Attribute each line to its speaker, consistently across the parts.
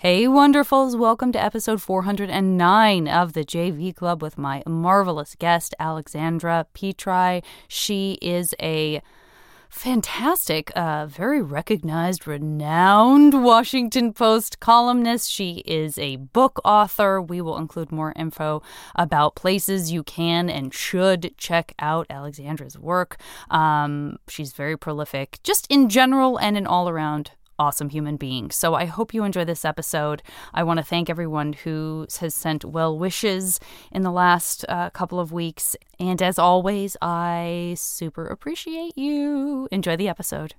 Speaker 1: Hey, wonderfuls. Welcome to episode 409 of the JV Club with my marvelous guest, Alexandra Petri. She is a fantastic, uh, very recognized, renowned Washington Post columnist. She is a book author. We will include more info about places you can and should check out Alexandra's work. Um, she's very prolific, just in general and in all around awesome human being. So I hope you enjoy this episode. I want to thank everyone who has sent well wishes in the last uh, couple of weeks. And as always, I super appreciate you. Enjoy the episode.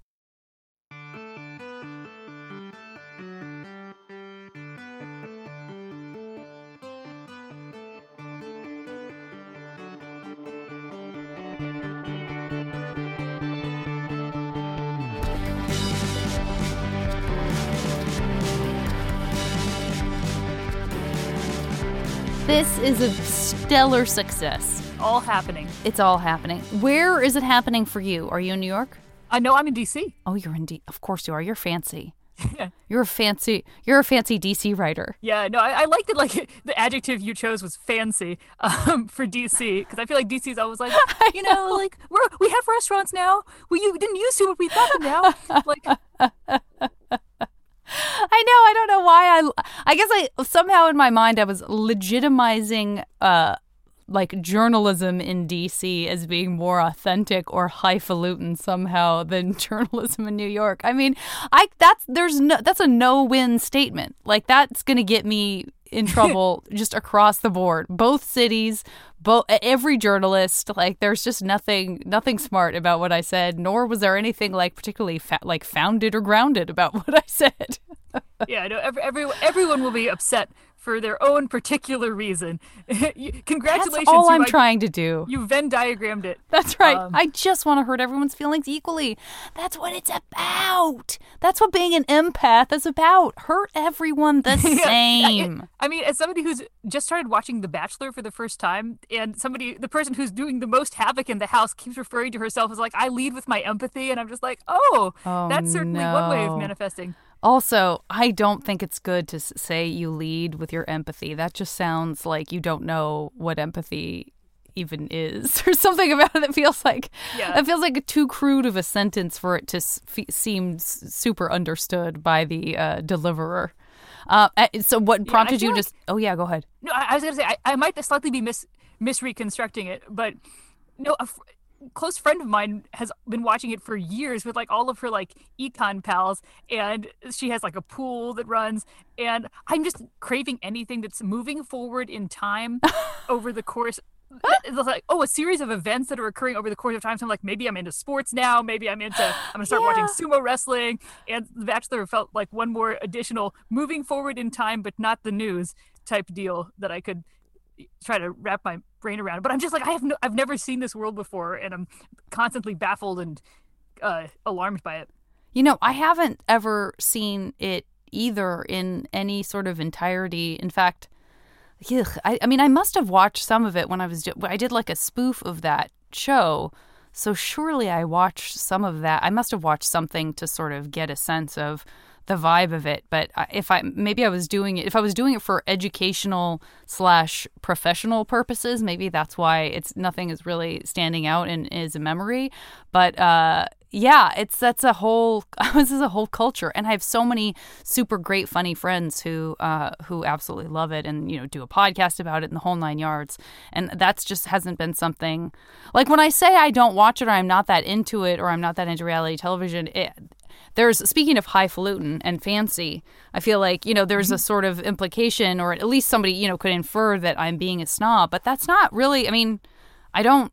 Speaker 1: This is a stellar success.
Speaker 2: All happening.
Speaker 1: It's all happening. Where is it happening for you? Are you in New York?
Speaker 2: I know I'm in DC.
Speaker 1: Oh, you're in D. Of course you are. You're fancy. You're a fancy. You're a fancy DC writer.
Speaker 2: Yeah, no, I, I like that. Like the adjective you chose was fancy um, for DC because I feel like DC is always like, you know,
Speaker 1: know.
Speaker 2: like we're we have restaurants now. We you didn't used to, but we thought them now. Like
Speaker 1: I know. I don't know why. I. I guess I somehow in my mind I was legitimizing uh like journalism in DC as being more authentic or highfalutin somehow than journalism in New York. I mean, I that's there's no that's a no-win statement. Like that's going to get me in trouble just across the board. Both cities, both every journalist, like there's just nothing nothing smart about what I said, nor was there anything like particularly fa- like founded or grounded about what I said.
Speaker 2: yeah, no, every, every everyone will be upset for their own particular reason. Congratulations,
Speaker 1: That's all
Speaker 2: you,
Speaker 1: I'm
Speaker 2: like,
Speaker 1: trying to do.
Speaker 2: You Venn diagrammed it.
Speaker 1: That's right.
Speaker 2: Um,
Speaker 1: I just want to hurt everyone's feelings equally. That's what it's about. That's what being an empath is about. Hurt everyone the
Speaker 2: Yeah,
Speaker 1: same.
Speaker 2: I mean, as somebody who's just started watching The Bachelor for the first time, and somebody, the person who's doing the most havoc in the house keeps referring to herself as like, I lead with my empathy. And I'm just like, oh,
Speaker 1: Oh,
Speaker 2: that's certainly one way of manifesting.
Speaker 1: Also, I don't think it's good to say you lead with your empathy. That just sounds like you don't know what empathy even is or something about it that feels like
Speaker 2: Yeah.
Speaker 1: it feels like too crude of a sentence for it to s- seem s- super understood by the uh, deliverer. Uh, uh, so what prompted
Speaker 2: feel
Speaker 1: you
Speaker 2: like-
Speaker 1: to? s- Oh yeah, go ahead.
Speaker 2: No, I, I was gonna say I, I might slightly be mis misreconstructing it, but no, a close friend of mine has been watching it for years with like all of her like econ pals, and she has like a pool that runs, and I'm just craving anything that's moving forward in time over the course. It's like oh, a series of events that are occurring over the course of time. So I'm like, maybe I'm into sports now. Maybe I'm into. I'm gonna start watching sumo wrestling. And The Bachelor felt like one more additional moving forward in time, but not the news type deal that I could try to wrap my brain around. But I'm just like, I have no, I've never seen this world before, and I'm constantly baffled and uh, alarmed by it.
Speaker 1: You know, I haven't ever seen it either in any sort of entirety. In fact, ugh, I, I mean, I must have watched some of it when I was. I did like a spoof of that show, so surely I watched some of that. I must have watched something to sort of get a sense of the vibe of it. But if I maybe I was doing it, if I was doing it for educational slash professional purposes, maybe that's why it's nothing is really standing out and is a memory. But uh, yeah, it's that's a whole this is a whole culture, and I have so many super great funny friends who uh, who absolutely love it, and you know do a podcast about it in the whole nine yards. And that's just hasn't been something like when I say I don't watch it or I'm not that into it or I'm not that into reality television. It, there's speaking of highfalutin and fancy, I feel like you know there's a mm-hmm. sort of implication, or at least somebody you know could infer that I'm being a snob, but that's not really. I mean, I don't.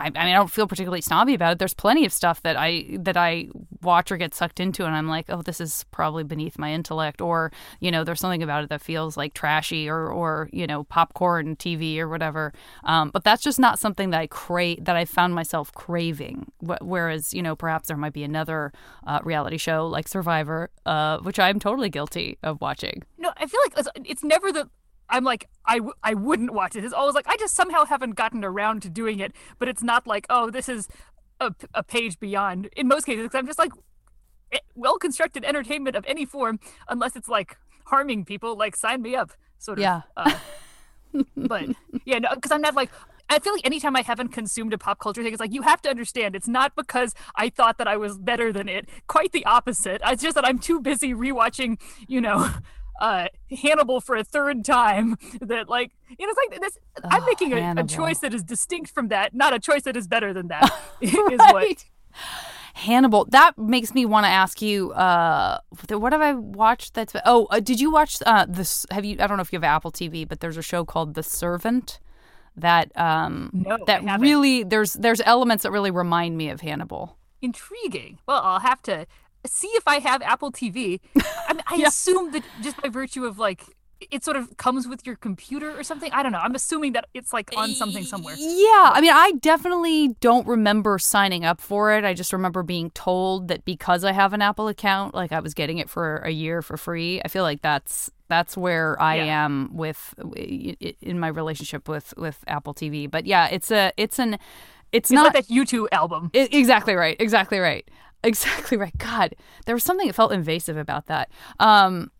Speaker 1: I, I mean, I don't feel particularly snobby about it. There's plenty of stuff that I that I watch or get sucked into, and I'm like, oh, this is probably beneath my intellect, or you know, there's something about it that feels like trashy, or or you know, popcorn TV or whatever. Um, but that's just not something that I crave that I found myself craving. Wh- Whereas, you know, perhaps there might be another uh, reality show like Survivor, uh, which I'm totally guilty of watching.
Speaker 2: No, I feel like it's, it's never the. I'm like I, w- I wouldn't watch it. It's always like I just somehow haven't gotten around to doing it. But it's not like oh this is a, a page beyond. In most cases, 'cause I'm just like well constructed entertainment of any form, unless it's like harming people, like sign me up, sort of.
Speaker 1: Yeah.
Speaker 2: Uh, but yeah, no, because I'm not like I feel like anytime I haven't consumed a pop culture thing, it's like you have to understand it's not because I thought that I was better than it. Quite the opposite. It's just that I'm too busy rewatching, you know, uh, Hannibal for a third time. That like you know, it's like this. I'm
Speaker 1: Oh,
Speaker 2: making a, a choice that is distinct from that, not a choice that is better than that. Is what.
Speaker 1: Right. Hannibal. That makes me want to ask you. Uh, what have I watched? That's oh, uh, did you watch uh this? Have you? I don't know if you have Apple TV, but there's a show called The Servant that um
Speaker 2: No,
Speaker 1: that really there's there's elements that really remind me of Hannibal.
Speaker 2: Intriguing. Well, I'll have to see if I have Apple TV. I, mean, I
Speaker 1: Yeah.
Speaker 2: assume that just by virtue of like it sort of comes with your computer or something. I don't know. I'm assuming that it's like on something somewhere.
Speaker 1: Yeah, I mean, I definitely don't remember signing up for it. I just remember being told that because I have an Apple account, like I was getting it for a year for free. I feel like that's that's where I
Speaker 2: Yeah.
Speaker 1: am with in my relationship with with Apple TV. But yeah, it's a it's an it's,
Speaker 2: It's
Speaker 1: not
Speaker 2: like that U2 album.
Speaker 1: I- exactly right. Exactly right. Exactly right. God, there was something that felt invasive about that. Um,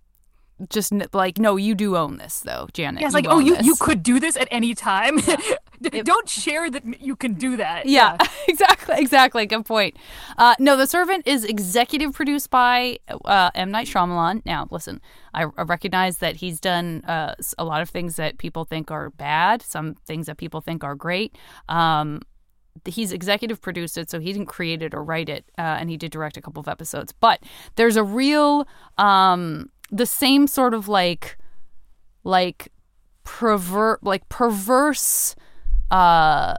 Speaker 1: just n- like, no, you do own this, though, Janet.
Speaker 2: Yeah, it's like, oh, you,
Speaker 1: this.
Speaker 2: you could do this at any time. D- Don't share that you can do that.
Speaker 1: Yeah, exactly, exactly. Good point. Uh, no, The Servant is executive produced by uh, M. Night Shyamalan. Now, listen, I, recognize that he's done uh, a lot of things that people think are bad, some things that people think are great. Um, he's executive produced it, so he didn't create it or write it, uh, and he did direct a couple of episodes. But there's a real, um, the same sort of like, like pervert, like perverse, uh,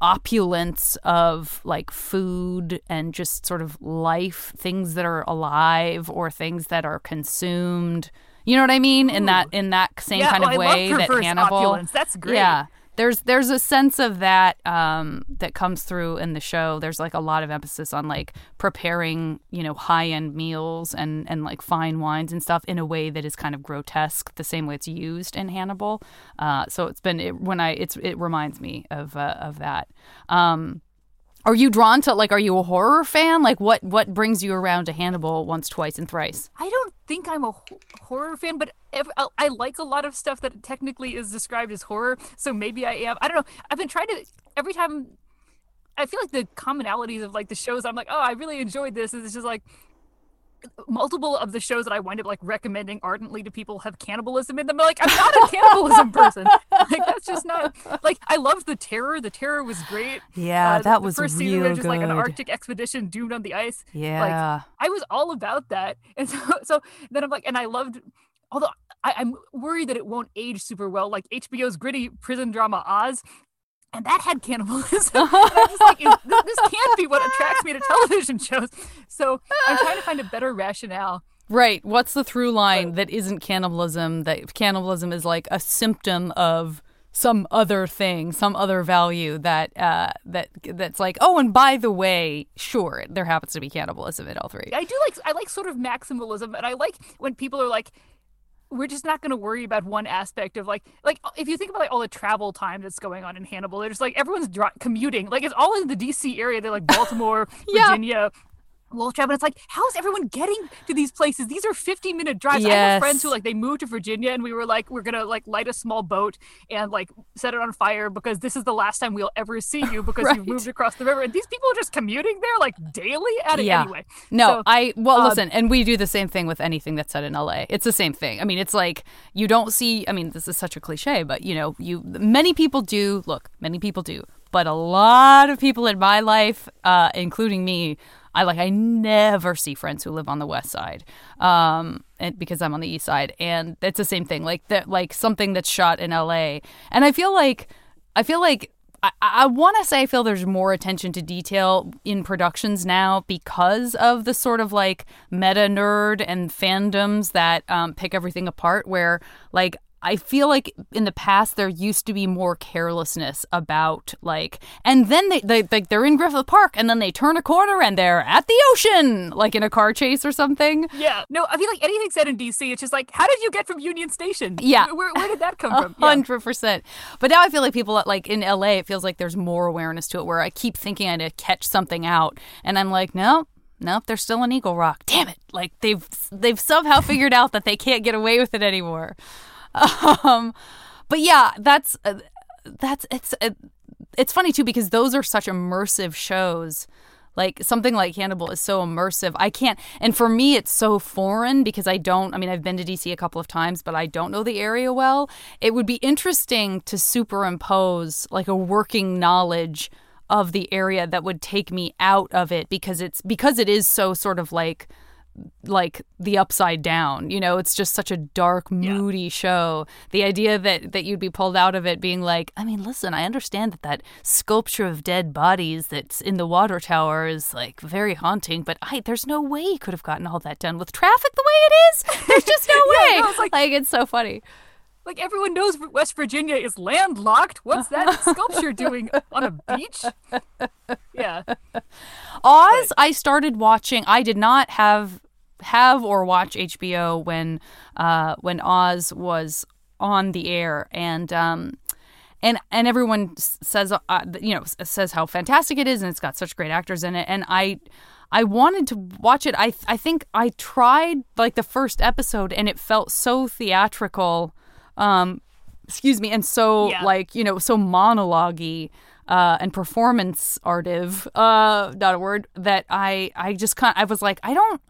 Speaker 1: opulence of like food and just sort of life, things that are alive or things that are consumed. You know what I mean? In that in that same
Speaker 2: Yeah,
Speaker 1: kind of
Speaker 2: oh,
Speaker 1: way that Hannibal.
Speaker 2: opulence. That's great.
Speaker 1: Yeah. There's there's a sense of that um, that comes through in the show. There's like a lot of emphasis on like preparing, you know, high end meals and and like fine wines and stuff in a way that is kind of grotesque, the same way it's used in Hannibal. Uh, so it's been it, when I it's it reminds me of uh, of that. Um, are you drawn to like? Are you a horror fan? Like, what what brings you around to Hannibal once, twice, and thrice?
Speaker 2: I don't think I'm a ho- horror fan, but ev- I- I like a lot of stuff that technically is described as horror. So maybe I am. I don't know. I've been trying to every time. I feel like the commonalities of like the shows I'm like, oh, I really enjoyed this. It's just like multiple of the shows that I wind up like recommending ardently to people have cannibalism in them. Like I'm not a cannibalism person. Like that's just not like I loved the terror. The terror was great.
Speaker 1: Yeah,
Speaker 2: Uh, the-
Speaker 1: that
Speaker 2: the
Speaker 1: was
Speaker 2: first season
Speaker 1: real
Speaker 2: was just like an. Arctic expedition doomed on the ice.
Speaker 1: Yeah.
Speaker 2: like, I was all about that. And so, so then I'm like, and I loved, although I, I'm worried that it won't age super well, like HBO's gritty prison drama Oz. And that had cannibalism. I'm just like, this, this can't be what attracts me to television shows. So I'm trying to find a better rationale.
Speaker 1: Right. What's the through line that isn't cannibalism? That cannibalism is like a symptom of some other thing, some other value that uh, that that's like, oh, and by the way, sure, there happens to be cannibalism in all three.
Speaker 2: I do like, I like sort of maximalism. And I like when people are like, we're just not going to worry about one aspect of like like uh, if you think about like all the travel time that's going on in Hannibal, they're just like everyone's dri- commuting. Like it's all in the DC area. They're like Baltimore,
Speaker 1: Yeah.
Speaker 2: Virginia. Little travel, and it's like, how is everyone getting to these places? These are 50 minute drives. I have friends who like they moved to Virginia, and we were like, we're gonna like light a small boat and like set it on fire because this is the last time we'll ever see you because
Speaker 1: Right.
Speaker 2: you've moved across the river. And these people are just commuting there like daily. At it
Speaker 1: Yeah.
Speaker 2: anyway.
Speaker 1: No,
Speaker 2: So,
Speaker 1: I well
Speaker 2: um,
Speaker 1: listen, and we do the same thing with anything that's set in LA. It's the same thing. I mean, it's like you don't see. I mean, this is such a cliche, but you know, you many people do. Look, many people do, but a lot of people in my life, uh, including me, I like. I never see friends who live on the west side, um, and because I'm on the east side, and it's the same thing. Like that, like something that's shot in LA, and I feel like, I feel like I, I want to say I feel there's more attention to detail in productions now because of the sort of like meta nerd and fandoms that um, pick everything apart. Where like I feel like in the past there used to be more carelessness about like, and then they they like they're in Griffith Park and then they turn a corner and they're at the ocean like in a car chase or something.
Speaker 2: Yeah. No, I feel like anything said in DC, it's just like, how did you get from Union Station?
Speaker 1: Yeah.
Speaker 2: Where, where did that come from? Yeah.
Speaker 1: Hundred percent. But now I feel like people like in LA, it feels like there's more awareness to it. Where I keep thinking I need to catch something out, and I'm like, no, nope, they're still in Eagle Rock. Damn it! Like they've they've somehow figured out that they can't get away with it anymore. Um, but yeah, that's uh, that's it's uh, it's funny too because those are such immersive shows. Like something like Hannibal is so immersive. I can't, and for me, it's so foreign because I don't. I mean, I've been to DC a couple of times, but I don't know the area well. It would be interesting to superimpose like a working knowledge of the area that would take me out of it because it's because it is so sort of like like the upside down you know it's just such a dark moody yeah. show the idea that that you'd be pulled out of it being like i mean listen i understand that that sculpture of dead bodies that's in the water tower is like very haunting but i there's no way you could have gotten all that done with traffic the way it is there's just no way
Speaker 2: yeah, no, it's like,
Speaker 1: like it's so funny
Speaker 2: like everyone knows West Virginia is landlocked. What's that sculpture doing on a beach? Yeah.
Speaker 1: Oz, but. I started watching. I did not have have or watch HBO when uh, when Oz was on the air, and um, and and everyone says uh, you know says how fantastic it is, and it's got such great actors in it, and I. I wanted to watch it. I I think I tried like the first episode and it felt so theatrical um, excuse me, and so yeah. like you know so monologue uh, and performance artive, uh, not a word that I I just kind I was like I don't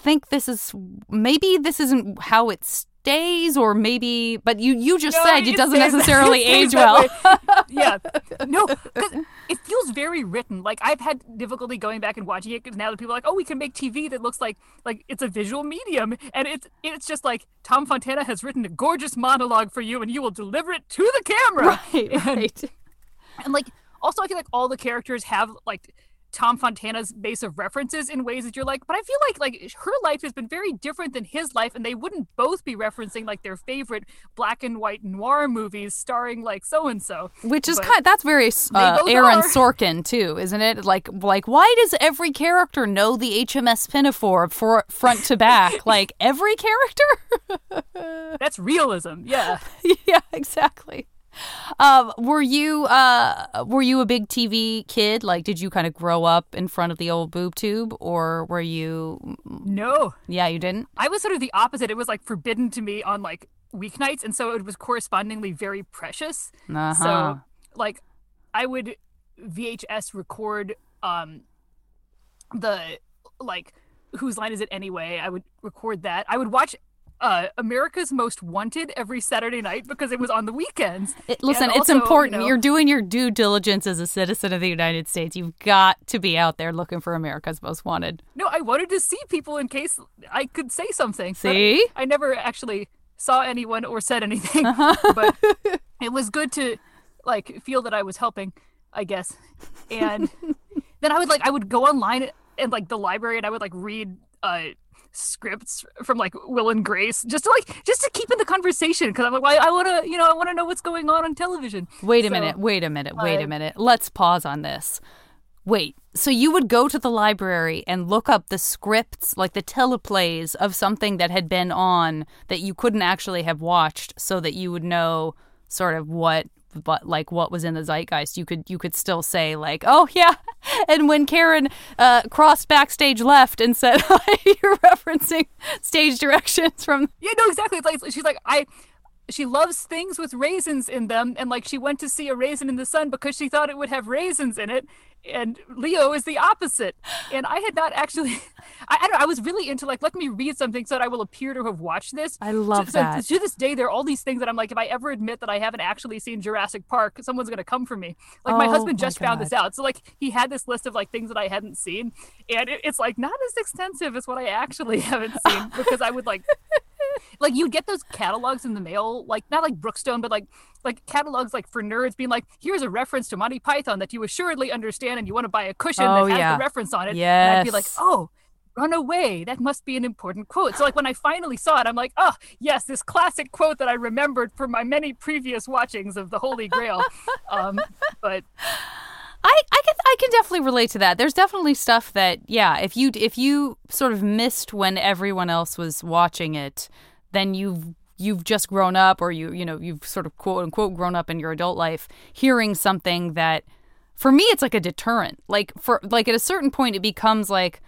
Speaker 1: think this is maybe this isn't how it stays or maybe but you you just no, said it, doesn't necessarily age well.
Speaker 2: Yeah. No it feels very written. Like i've had difficulty going back and watching it because now that people are like oh we can make tv that looks like like it's a visual medium. And it's it's just like tom fontana has written a gorgeous monologue for you and you will deliver it to the camera.
Speaker 1: Right and, right.
Speaker 2: and like also i feel like all the characters have like Tom Fontana's base of references in ways that you're like, but I feel like like her life has been very different than his life, and they wouldn't both be referencing like their favorite black and white noir movies starring like so and so.
Speaker 1: Which is but kind of, that's very uh, Aaron are. Sorkin too, isn't it? Like like why does every character know the HMS Pinafore for front to back? like every character.
Speaker 2: that's realism. Yeah.
Speaker 1: yeah. Exactly. Um, were you uh, were you a big TV kid? Like, did you kind of grow up in front of the old boob tube, or were you?
Speaker 2: No.
Speaker 1: Yeah, you didn't.
Speaker 2: I was sort of the opposite. It was like forbidden to me on like weeknights, and so it was correspondingly very precious.
Speaker 1: Uh-huh.
Speaker 2: So, like, I would VHS record um the like whose line is it anyway? I would record that. I would watch uh, America's Most Wanted every Saturday night because it was on the weekends.
Speaker 1: It, listen, also, it's important. You know, You're doing your due diligence as a citizen of the United States. You've got to be out there looking for America's Most Wanted.
Speaker 2: No, I wanted to see people in case I could say something.
Speaker 1: See?
Speaker 2: I never actually saw anyone or said anything, uh-huh. but it was good to like feel that I was helping, I guess. And then I would like I would go online and like the library and I would like read uh scripts from like Will and Grace just to like just to keep in the conversation because I'm like well, I want to you know I want to know what's going on on television.
Speaker 1: Wait a so, minute, wait a minute, wait uh, a minute. Let's pause on this. Wait, so you would go to the library and look up the scripts, like the teleplays of something that had been on that you couldn't actually have watched, so that you would know sort of what but like what was in the zeitgeist you could you could still say like oh yeah. And when karen uh, crossed backstage left and said you're referencing stage directions from
Speaker 2: yeah no exactly. It's like she's like i she loves things with raisins in them and like she went to see a raisin in the sun because she thought it would have raisins in it and Leo is the opposite. And I had not actually, I, I, don't, I was really into like, let me read something so that I will appear to have watched this.
Speaker 1: I love
Speaker 2: so,
Speaker 1: that.
Speaker 2: So to this day, there are all these things that I'm like, if I ever admit that I haven't actually seen Jurassic Park, someone's going to come for me. Like, oh, my husband just my found this out. So, like, he had this list of like things that I hadn't seen. And it, it's like not as extensive as what I actually haven't seen because I would like, like you'd get those catalogs in the mail, like not like Brookstone, but like like catalogs like for nerds being like, here's a reference to Monty Python that you assuredly understand and you want to buy a cushion oh, that has yeah. the reference on it.
Speaker 1: Yes.
Speaker 2: And I'd be like, oh, run away. That must be an important quote. So like when I finally saw it, I'm like, oh yes, this classic quote that I remembered from my many previous watchings of the Holy Grail. um, but
Speaker 1: I, I can I can definitely relate to that. There's definitely stuff that yeah, if you if you sort of missed when everyone else was watching it, then you've you've just grown up or you you know you've sort of quote unquote grown up in your adult life hearing something that for me it's like a deterrent like for like at a certain point it becomes like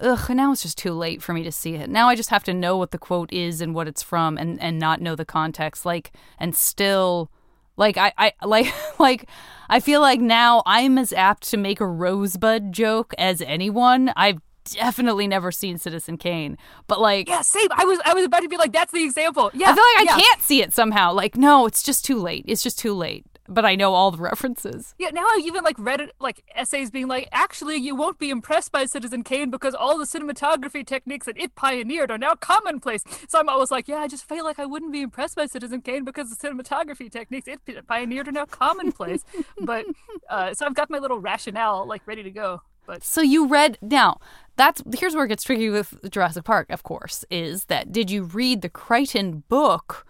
Speaker 1: ugh, now it's just too late for me to see it. Now I just have to know what the quote is and what it's from and, and not know the context. Like, and still, like, I, I, like, like, I feel like now I'm as apt to make a rosebud joke as anyone. I've definitely never seen Citizen Kane, but like,
Speaker 2: yeah, same. I was, I was about to be like, that's the example. Yeah.
Speaker 1: I feel like I
Speaker 2: yeah.
Speaker 1: can't see it somehow. Like, no, it's just too late. It's just too late. But I know all the references.
Speaker 2: Yeah, now I even like read it, like essays being like, actually, you won't be impressed by Citizen Kane because all the cinematography techniques that it pioneered are now commonplace. So I'm always like, yeah, I just feel like I wouldn't be impressed by Citizen Kane because the cinematography techniques it pioneered are now commonplace. but uh, so I've got my little rationale like ready to go. But
Speaker 1: So you read now. That's here's where it gets tricky with Jurassic Park. Of course, is that did you read the Crichton book,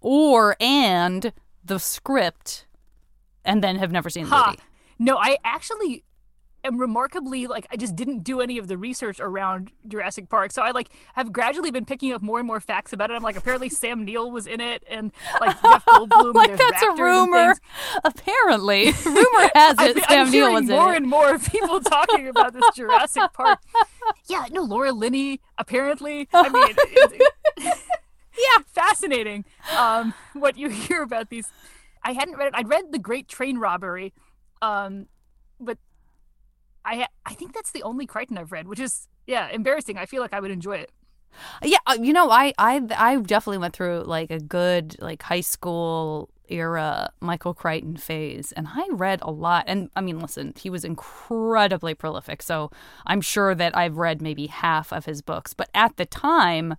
Speaker 1: or and the script, and then have never seen the
Speaker 2: ha,
Speaker 1: movie?
Speaker 2: no, I actually am remarkably like I just didn't do any of the research around Jurassic Park. So I like have gradually been picking up more and more facts about it. I'm like apparently Sam Neill was in it and like Jeff Goldblum.
Speaker 1: like that's a rumor. Apparently, rumor has it
Speaker 2: been-
Speaker 1: Sam
Speaker 2: I'm
Speaker 1: Neill was in
Speaker 2: more
Speaker 1: it.
Speaker 2: and more people talking about this Jurassic Park. Yeah, no, Laura Linney apparently. I mean, it's,
Speaker 1: Yeah.
Speaker 2: fascinating. Um, what you hear about these. I hadn't read it. I'd read The Great Train Robbery, um, I I think that's the only Crichton I've read, which is yeah embarrassing. I feel like I would enjoy it.
Speaker 1: Yeah, uh, you know, I I I definitely went through like a good like high school era Michael Crichton phase, and I read a lot. And I mean, listen, he was incredibly prolific, so I'm sure that I've read maybe half of his books. But at the time,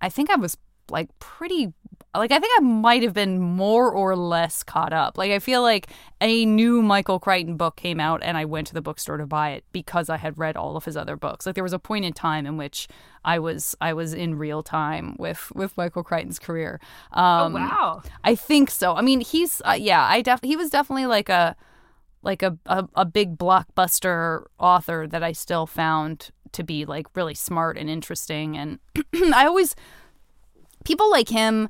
Speaker 1: I think I was like pretty like I think I might have been more or less caught up. Like I feel like a new Michael Crichton book came out and I went to the bookstore to buy it because I had read all of his other books. Like there was a point in time in which I was I was in real time with with Michael Crichton's career. Um
Speaker 2: oh wow!
Speaker 1: I think so. I mean, he's uh, yeah, I def he was definitely like a like a, a a big blockbuster author that I still found to be like really smart and interesting and I always people like him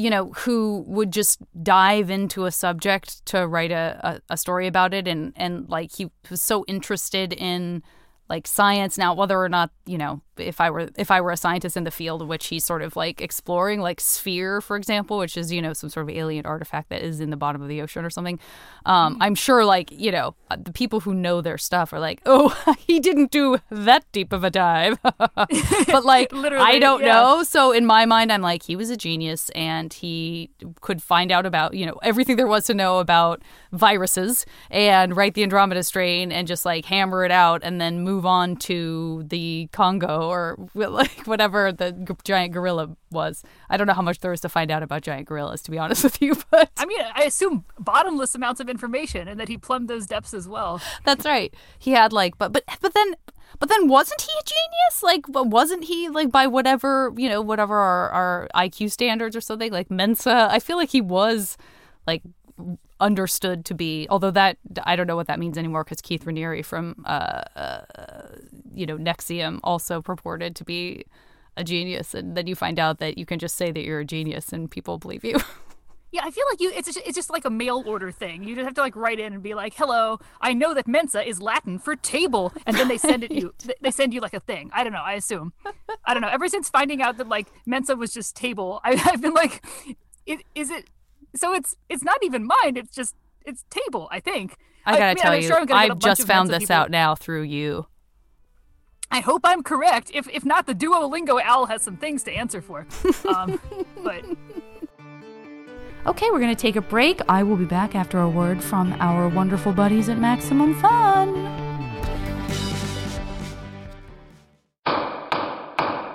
Speaker 1: you know who would just dive into a subject to write a, a, a story about it and and like he was so interested in like science now whether or not you know if i were if i were a scientist in the field which he's sort of like exploring like sphere for example which is you know some sort of alien artifact that is in the bottom of the ocean or something. Um, i'm sure like you know uh, the people who know their stuff are like oh he didn't do that deep of a dive. But like i don't
Speaker 2: yeah.
Speaker 1: know so in my mind i'm like he was a genius and he could find out about you know everything there was to know about viruses and write the andromeda strain and just like hammer it out and then move on to the congo or like whatever the g- giant gorilla was. I don't know how much there is to find out about giant gorillas to be honest with you but
Speaker 2: I mean, I assume bottomless amounts of information, and that he plumbed those depths as well.
Speaker 1: that's right. He had like but but but then but then wasn't he a genius? Like but wasn't he like by whatever you know whatever our, our iq standards or something like mensa? I feel like he was like understood to be although that i don't know what that means anymore because keith raniere from uh, uh you know NXIVM also purported to be a genius and then you find out that you can just say that you're a genius and people believe you
Speaker 2: Yeah, I feel like you. It's just, it's just like a mail order thing. You just have to like write in and be like, "Hello, I know that Mensa is Latin for table," and then they send it you. They send you like a thing. I don't know. I assume. I don't know. Ever since finding out that like Mensa was just table, I, I've been like, it, "Is it?" So it's it's not even mine. It's just it's table. I think.
Speaker 1: i gotta
Speaker 2: mean,
Speaker 1: tell
Speaker 2: I'm
Speaker 1: you
Speaker 2: sure I'm gonna get a
Speaker 1: i've just found this
Speaker 2: people-
Speaker 1: out now through you
Speaker 2: I hope I'm correct. If if not, the Duolingo owl has some things to answer for. Um, but
Speaker 1: Okay, we're going to take a break. I will be back after a word from our wonderful buddies at Maximum Fun.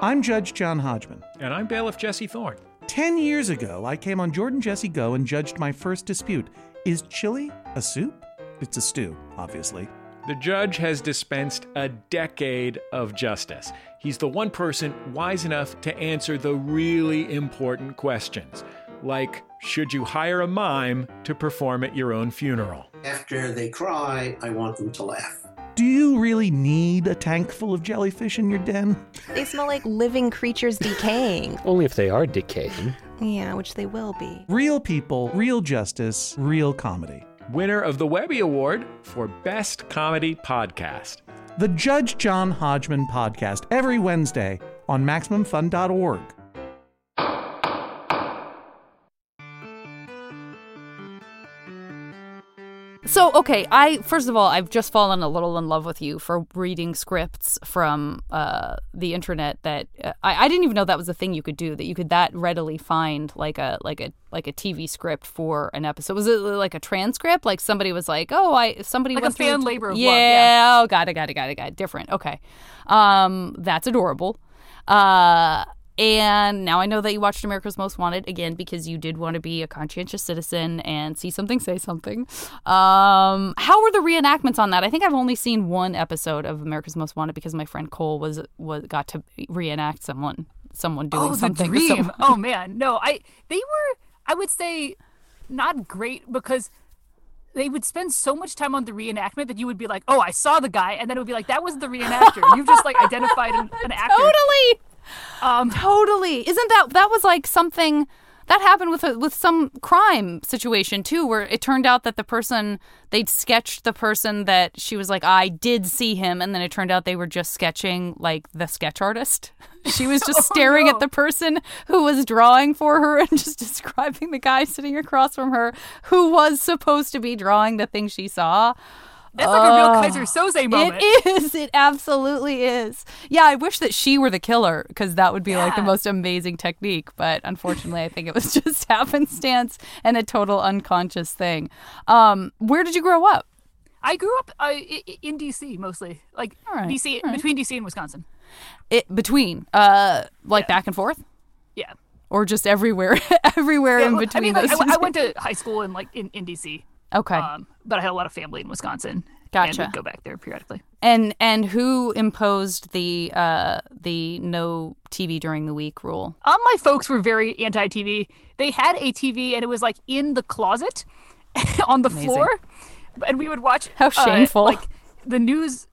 Speaker 3: I'm Judge John Hodgman.
Speaker 4: And I'm Bailiff Jesse Thorne.
Speaker 3: Ten years ago, I came on Jordan Jesse Go and judged my first dispute. Is chili a soup? It's a stew, obviously.
Speaker 4: The judge has dispensed a decade of justice. He's the one person wise enough to answer the really important questions, like should you hire a mime to perform at your own funeral?
Speaker 5: After they cry, I want them to laugh.
Speaker 3: Do you really need a tank full of jellyfish in your den?
Speaker 6: They smell like living creatures decaying.
Speaker 7: Only if they are decaying.
Speaker 6: Yeah, which they will be.
Speaker 3: Real people, real justice, real comedy.
Speaker 4: Winner of the Webby Award for Best Comedy Podcast.
Speaker 3: the Judge John Hodgman podcast, every Wednesday on MaximumFun.org.
Speaker 1: So, okay, I first of all, I've just fallen a little in love with you for reading scripts from uh, the internet. That uh, I, I didn't even know that was a thing you could do. That you could that readily find like a like a like a TV script for an episode. Was it like a transcript? Like somebody was like, "Oh, I somebody
Speaker 2: Like a
Speaker 1: went through
Speaker 2: fan labor of love,
Speaker 1: yeah,
Speaker 2: yeah.
Speaker 1: Oh, got it, got it, got it, got it. Different. Okay, um, that's adorable. Uh, and now I know that you watched America's Most Wanted again because you did want to be a conscientious citizen and see something, say something. Um, how were the reenactments on that? I think I've only seen one episode of America's Most Wanted because my friend Cole was was got to reenact someone someone doing
Speaker 2: oh,
Speaker 1: something. to
Speaker 2: dream. Oh man, no, I they were I would say not great because they would spend so much time on the reenactment that you would be like, oh, I saw the guy, and then it would be like, that was the reenactor. You've just like identified an, an actor.
Speaker 1: Totally.
Speaker 2: Um,
Speaker 1: Totally. Isn't that that was like something that happened with a, with some crime situation too where it turned out that the person they'd sketched the person that she was like I did see him and then it turned out they were just sketching like the sketch artist. She was just staring
Speaker 2: no.
Speaker 1: at the person who was drawing for her and just describing the guy sitting across from her who was supposed to be drawing the thing she saw.
Speaker 2: That's like a real. Keyser Söze moment.
Speaker 1: It is. It absolutely is. Yeah, I wish that she were the killer because that would be like the most amazing technique. But unfortunately, I think it was just happenstance and a total unconscious thing. Um, where did you grow up?
Speaker 2: I grew up uh, in DC mostly, like
Speaker 1: right,
Speaker 2: DC
Speaker 1: right.
Speaker 2: between DC and Wisconsin.
Speaker 1: It between, uh, like back and forth,
Speaker 2: Yeah,
Speaker 1: or just everywhere, everywhere in between
Speaker 2: I mean, like,
Speaker 1: those.
Speaker 2: I, I went to high school in like in, in DC,
Speaker 1: okay,
Speaker 2: um, but I had a lot of family in Wisconsin.
Speaker 1: Gotcha.
Speaker 2: And go back there periodically.
Speaker 1: and and who imposed the uh the no TV during the week rule?
Speaker 2: Um, my folks were very anti TV. They had a TV and it was like in the closet on the
Speaker 1: Amazing.
Speaker 2: floor, and we would watch.
Speaker 1: How
Speaker 2: uh,
Speaker 1: shameful.
Speaker 2: like the news,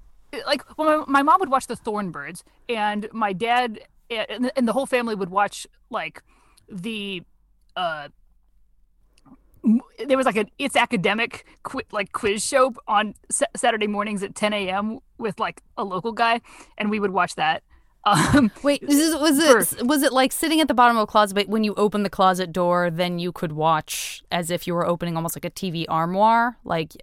Speaker 2: like well, my, my mom would watch the Thorn Birds, and my dad and the, and the whole family would watch like the. uh there was like an it's academic qui- like quiz show on Sa- Saturday mornings at 10 a.m. with like a local guy, and we would watch that. Um,
Speaker 1: Wait, is was it was it like sitting at the bottom of a closet? But when you open the closet door, then you could watch as if you were opening almost like a TV armoire, like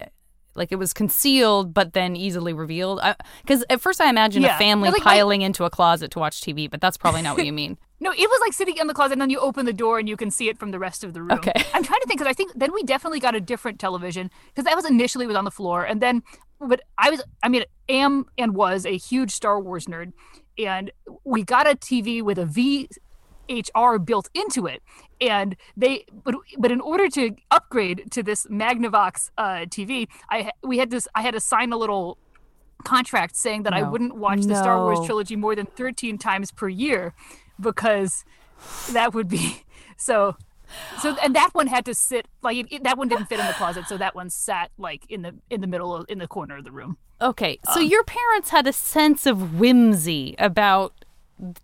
Speaker 1: like it was concealed but then easily revealed. Because at first I imagined
Speaker 2: Yeah.
Speaker 1: a family
Speaker 2: Like,
Speaker 1: piling into a closet to watch TV, but that's probably not what you mean.
Speaker 2: No, it was like sitting in the closet, and then you open the door and you can see it from the rest of the room.
Speaker 1: Okay.
Speaker 2: I'm trying to think because I think then we definitely got a different television because that was initially was on the floor, and then but I was I mean am and was a huge Star Wars nerd, and we got a TV with a VCR built into it, and they but but in order to upgrade to this Magnavox uh, TV, I we had this I had to sign a little contract saying that I wouldn't watch the Star Wars trilogy more than 13 times per year because that would be so so and that one had to sit like it, it- that one didn't fit in the closet so that one sat like in the in the middle of in the corner of the room
Speaker 1: Okay,
Speaker 2: Um,
Speaker 1: so your parents had a sense of whimsy about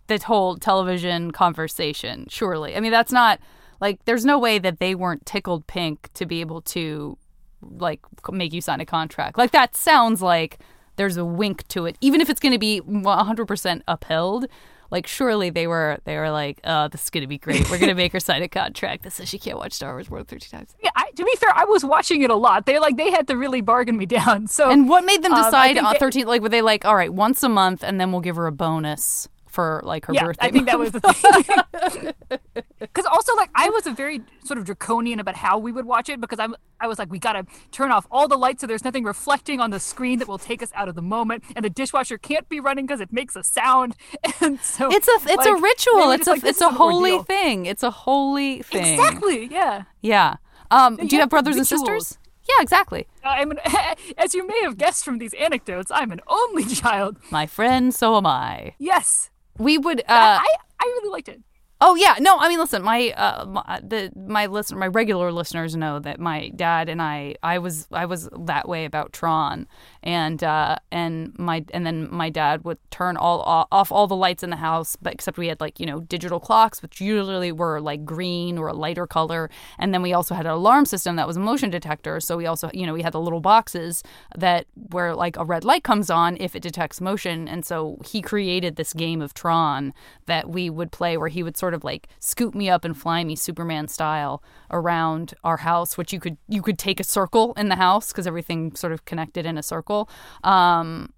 Speaker 1: the whole television conversation, surely. I mean, that's not like there's no way that they weren't tickled pink to be able to like make you sign a contract. Like that sounds like there's a wink to it, even if it's going to be 100% upheld. Like surely they were they were like, "Oh, this is going to be great. We're going to make her sign a contract that says she can't watch Star Wars more than 13 times."
Speaker 2: yeah I, to be fair i was watching it a lot they like they had to really bargain me down so
Speaker 1: And what made them
Speaker 2: Um,
Speaker 1: decide on
Speaker 2: that-
Speaker 1: 13 like were they like, "All right, once a month and then we'll give her a bonus for like her
Speaker 2: yeah
Speaker 1: birthday."
Speaker 2: i think that was the thing because also like i was a very sort of draconian about how we would watch it because i'm i was like we gotta turn off all the lights so there's nothing reflecting on the screen that will take us out of the moment and the dishwasher can't be running because it makes a sound and so
Speaker 1: It's a it's
Speaker 2: like,
Speaker 1: a ritual. It's a
Speaker 2: like,
Speaker 1: it's a holy
Speaker 2: ordeal.
Speaker 1: thing. It's a holy thing.
Speaker 2: exactly yeah
Speaker 1: Yeah. Um, do you
Speaker 2: Yeah,
Speaker 1: have brothers and sisters? Yeah, exactly.
Speaker 2: I'm an, as you may have guessed from these anecdotes, I'm an only child.
Speaker 1: My friend, so am I.
Speaker 2: Yes,
Speaker 1: We would uh
Speaker 2: I I really liked it.
Speaker 1: Oh yeah, no. I mean, listen, my uh, my, the my listener, my regular listeners know that my dad and I, I was I was that way about Tron, and uh, and my and then my dad would turn all off all the lights in the house, but except we had like you know digital clocks, which usually were like green or a lighter color, and then we also had an alarm system that was a motion detector. So we also you know we had the little boxes that where like a red light comes on if it detects motion, and so he created this game of Tron that we would play where he would sort of like scoop me up and fly me Superman style around our house, which you could you could take a circle in the house because everything sort of connected in a circle, um,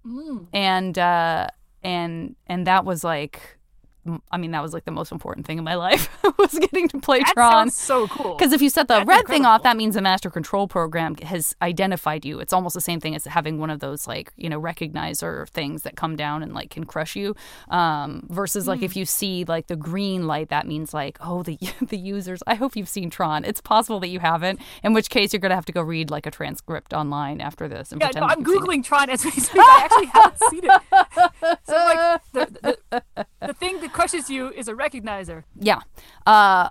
Speaker 1: and uh, and and that was like. I mean, that was like the most important thing in my life was getting to play
Speaker 2: That
Speaker 1: Tron.
Speaker 2: sounds so cool.
Speaker 1: Because if you set the
Speaker 2: That's
Speaker 1: red thing off, that means the master control program has identified you. It's almost the same thing as having one of those like you know recognizer things that come down and like can crush you. Um, versus like
Speaker 2: Hmm.
Speaker 1: if you see like the green light, that means like oh the the users. I hope you've seen Tron. It's possible that you haven't. In which case you're gonna have to go read like a transcript online after this. And
Speaker 2: Yeah, no, I'm
Speaker 1: you've seen it.
Speaker 2: googling Tron as we speak. I actually haven't seen it. So like the, the, the thing that crushes you is a recognizer.
Speaker 1: Yeah. Uh,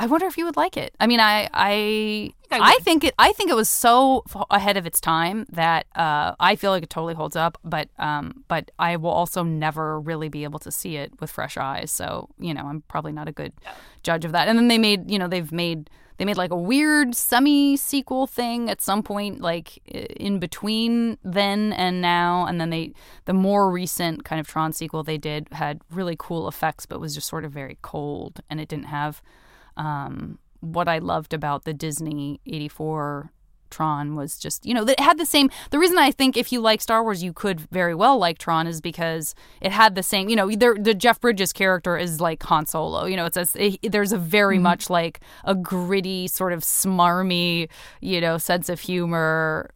Speaker 1: I wonder if you would like it. I mean, I I
Speaker 2: I
Speaker 1: I think it. I think it was so f- ahead of its time that uh, I feel like it totally holds up. But um, but I will also never really be able to see it with fresh eyes. So you know, I'm probably not a good judge of that. And then they made you know they've made they made like a weird semi sequel thing at some point like in between then and now and then they the more recent kind of Tron sequel they did had really cool effects but was just sort of very cold and it didn't have um, what I loved about the Disney 84 Tron was just, you know, it had the same. The reason I think if you like Star Wars, you could very well like Tron is because it had the same, you know, the Jeff Bridges character is like Han Solo. You know, it's a, it, there's a very mm-hmm. much like a gritty, sort of smarmy, you know, sense of humor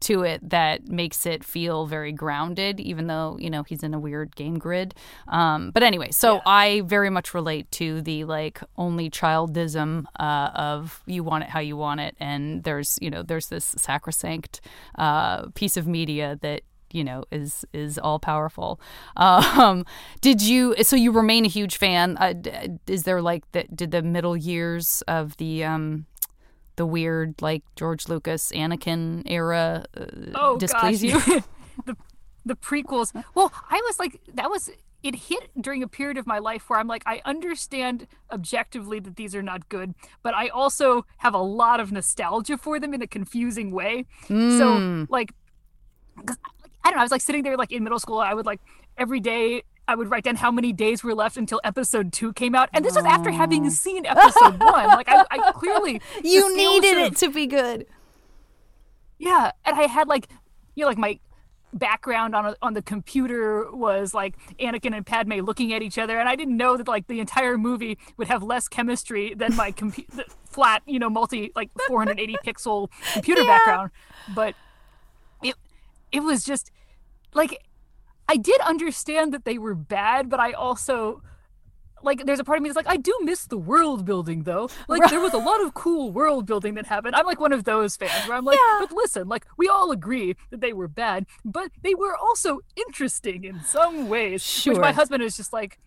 Speaker 1: to it that makes it feel very grounded, even though you know he's in a weird game grid. Um, but anyway, so I very much relate to the like only childism uh, of you want it how you want it, and there's you know there's this sacrosanct uh, piece of media that you know is is all powerful. Um, did you? So you remain a huge fan? Uh, is there like the, did the middle years of the um, the weird like George Lucas Anakin era uh,
Speaker 2: Oh
Speaker 1: displease
Speaker 2: gosh.
Speaker 1: you?
Speaker 2: the the prequels. Well, I was like that was it hit during a period of my life where I'm like I understand objectively that these are not good, but I also have a lot of nostalgia for them in a confusing way.
Speaker 1: Mm.
Speaker 2: So like, I don't know, I was like sitting there like in middle school, I would like every day I would write down how many days were left until episode two came out, and this was after having seen episode one. Like I, I clearly
Speaker 1: you needed
Speaker 2: sort
Speaker 1: it
Speaker 2: of-
Speaker 1: to be good.
Speaker 2: yeah, and I had like, you know, like my background on a, on the computer was like Anakin and Padme looking at each other, and I didn't know that like the entire movie would have less chemistry than my compu- the flat, you know, multi like 480 pixel computer background. But it it was just like I did understand that they were bad, but I also like there's a part of me that's like I do miss the world building though. Like there was a lot of cool world building that happened. I'm like one of those fans where I'm like, but listen, like we all agree that they were bad, but they were also interesting in some ways. Sure. Which my husband is just like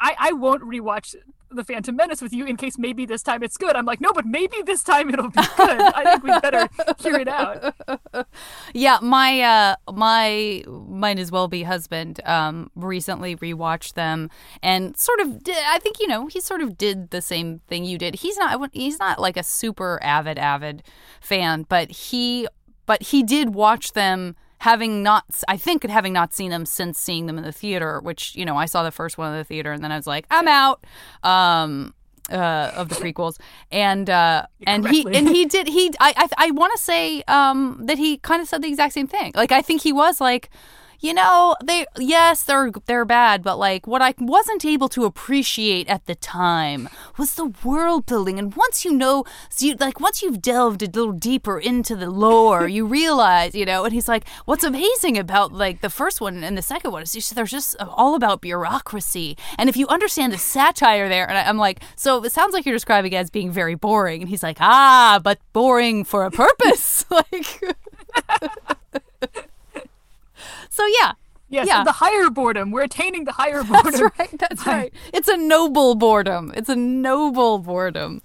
Speaker 2: I, I won't rewatch The Phantom Menace with you in case maybe this time it's good. I'm like, no, but maybe this time it'll be good. I think we better hear it out.
Speaker 1: Yeah, my uh my might as well be husband um recently rewatched them and sort of did, I think you know he sort of did the same thing you did. He's not he's not like a super avid avid fan, but he but he did watch them having not I think having not seen them since seeing them in the theater, which you know I saw the first one in the theater and then I was like I'm out. Um uh, of the prequels, and uh, and he and he did he I I, I want to say um, that he kind of said the exact same thing. Like I think he was like, you know, they yes they're they're bad, but like what I wasn't able to appreciate at the time was the world building. And once you know, so you, like once you've delved a little deeper into the lore, you realize, you know. And he's like, what's amazing about like the first one and the second one is just, they're just all about bureaucracy. And if you understand the satire there, and I, I'm like, so it sounds like you're describing it as being very boring. And he's like, ah, but boring for a purpose. like, so yeah,
Speaker 2: Yes,
Speaker 1: Yeah.
Speaker 2: the higher boredom. We're attaining the higher boredom.
Speaker 1: That's right. That's right. It's a noble boredom. It's a noble boredom.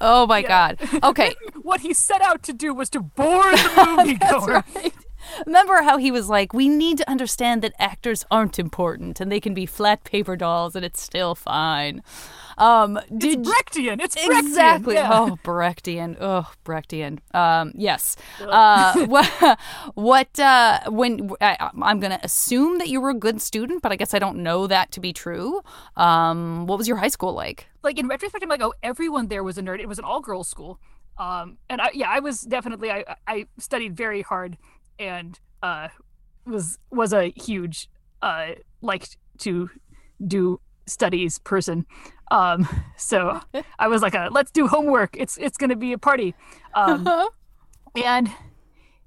Speaker 1: Oh my god. Okay.
Speaker 2: What he set out to do was to bore the moviegoer.
Speaker 1: right. Remember how he was like, we need to understand that actors aren't important and they can be flat paper dolls and it's still fine. Um, did
Speaker 2: It's Brechtian. It's Brechtian.
Speaker 1: exactly?
Speaker 2: Yeah.
Speaker 1: Oh, Brechtian. Oh, Brechtian. Um, yes. Uh, what? What? Uh, when I, I'm going to assume that you were a good student, but I guess I don't know that to be true. Um, what was your high school like?
Speaker 2: like in retrospect, I'm like, oh, everyone there was a nerd. It was an all girls school. Um, and I, yeah, I was definitely I, I studied very hard and uh, was was a huge uh liked to do studies person. Um, so I was like, a, let's do homework. It's it's gonna be a party. Um, and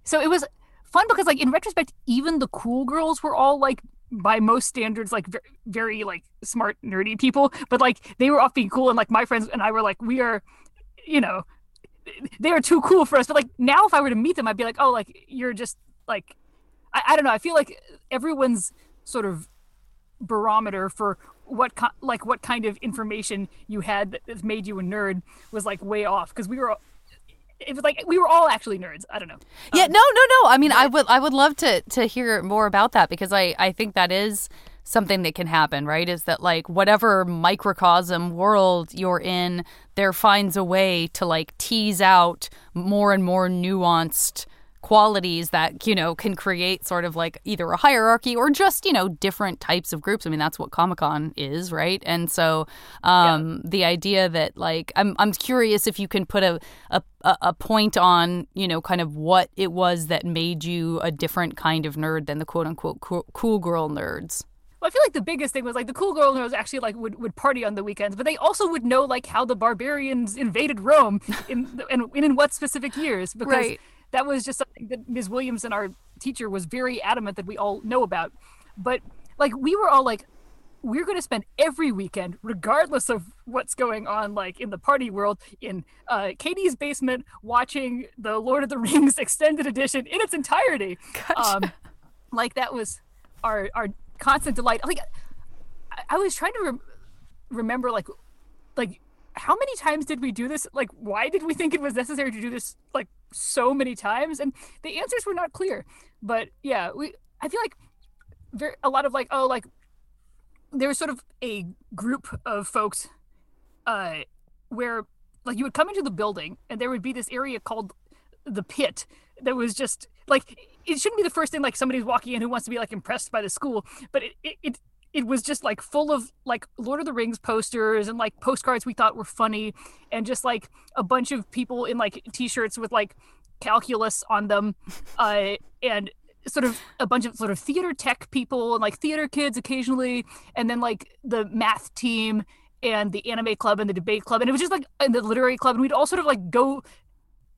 Speaker 2: so it was fun because like in retrospect even the cool girls were all like by most standards like very, very like smart nerdy people but like they were off being cool and like my friends and i were like we are you know they are too cool for us but like now if i were to meet them i'd be like oh like you're just like i, I don't know i feel like everyone's sort of barometer for what ki- like what kind of information you had that made you a nerd was like way off because we were all- it was like we were all actually nerds i don't know
Speaker 1: Yeah, um, no, no, no. I mean, I would, I would love to to hear more about that because I, I think that is something that can happen, right? Is that like whatever microcosm world you're in, there finds a way to like tease out more and more nuanced qualities that you know can create sort of like either a hierarchy or just you know different types of groups. I mean that's what comic-con is right? And so um the idea that like i'm i'm curious if you can put a a a point on you know kind of what it was that made you a different kind of nerd than the quote unquote cool, girl nerds.
Speaker 2: Well, I feel like the biggest thing was like the cool girl nerds actually like would, would party on the weekends, but they also would know like how the barbarians invaded Rome in and, and in what specific years because
Speaker 1: Right.
Speaker 2: That was just something that Ms. Williams and our teacher, was very adamant that we all know about. But like we were all like, we're going to spend every weekend, regardless of what's going on, like in the party world, in uh, Katie's basement, watching the Lord of the Rings extended edition in its entirety. Um, like that was our our constant delight. Like I, I was trying to rem- remember, like like how many times did we do this? Like why did we think it was necessary to do this like so many times? And the answers were not clear. But yeah, we I feel like very a lot of like oh like there was sort of a group of folks uh where like you would come into the building and there would be this area called the pit that was just like it shouldn't be the first thing like somebody's walking in who wants to be like impressed by the school but it it, it it was just like full of like Lord of the Rings posters and like postcards we thought were funny and just like a bunch of people in like t-shirts with like calculus on them uh and sort of a bunch of sort of theater tech people and like theater kids occasionally and then like the math team and the anime club and the debate club and it was just like and the literary club and we'd all sort of like go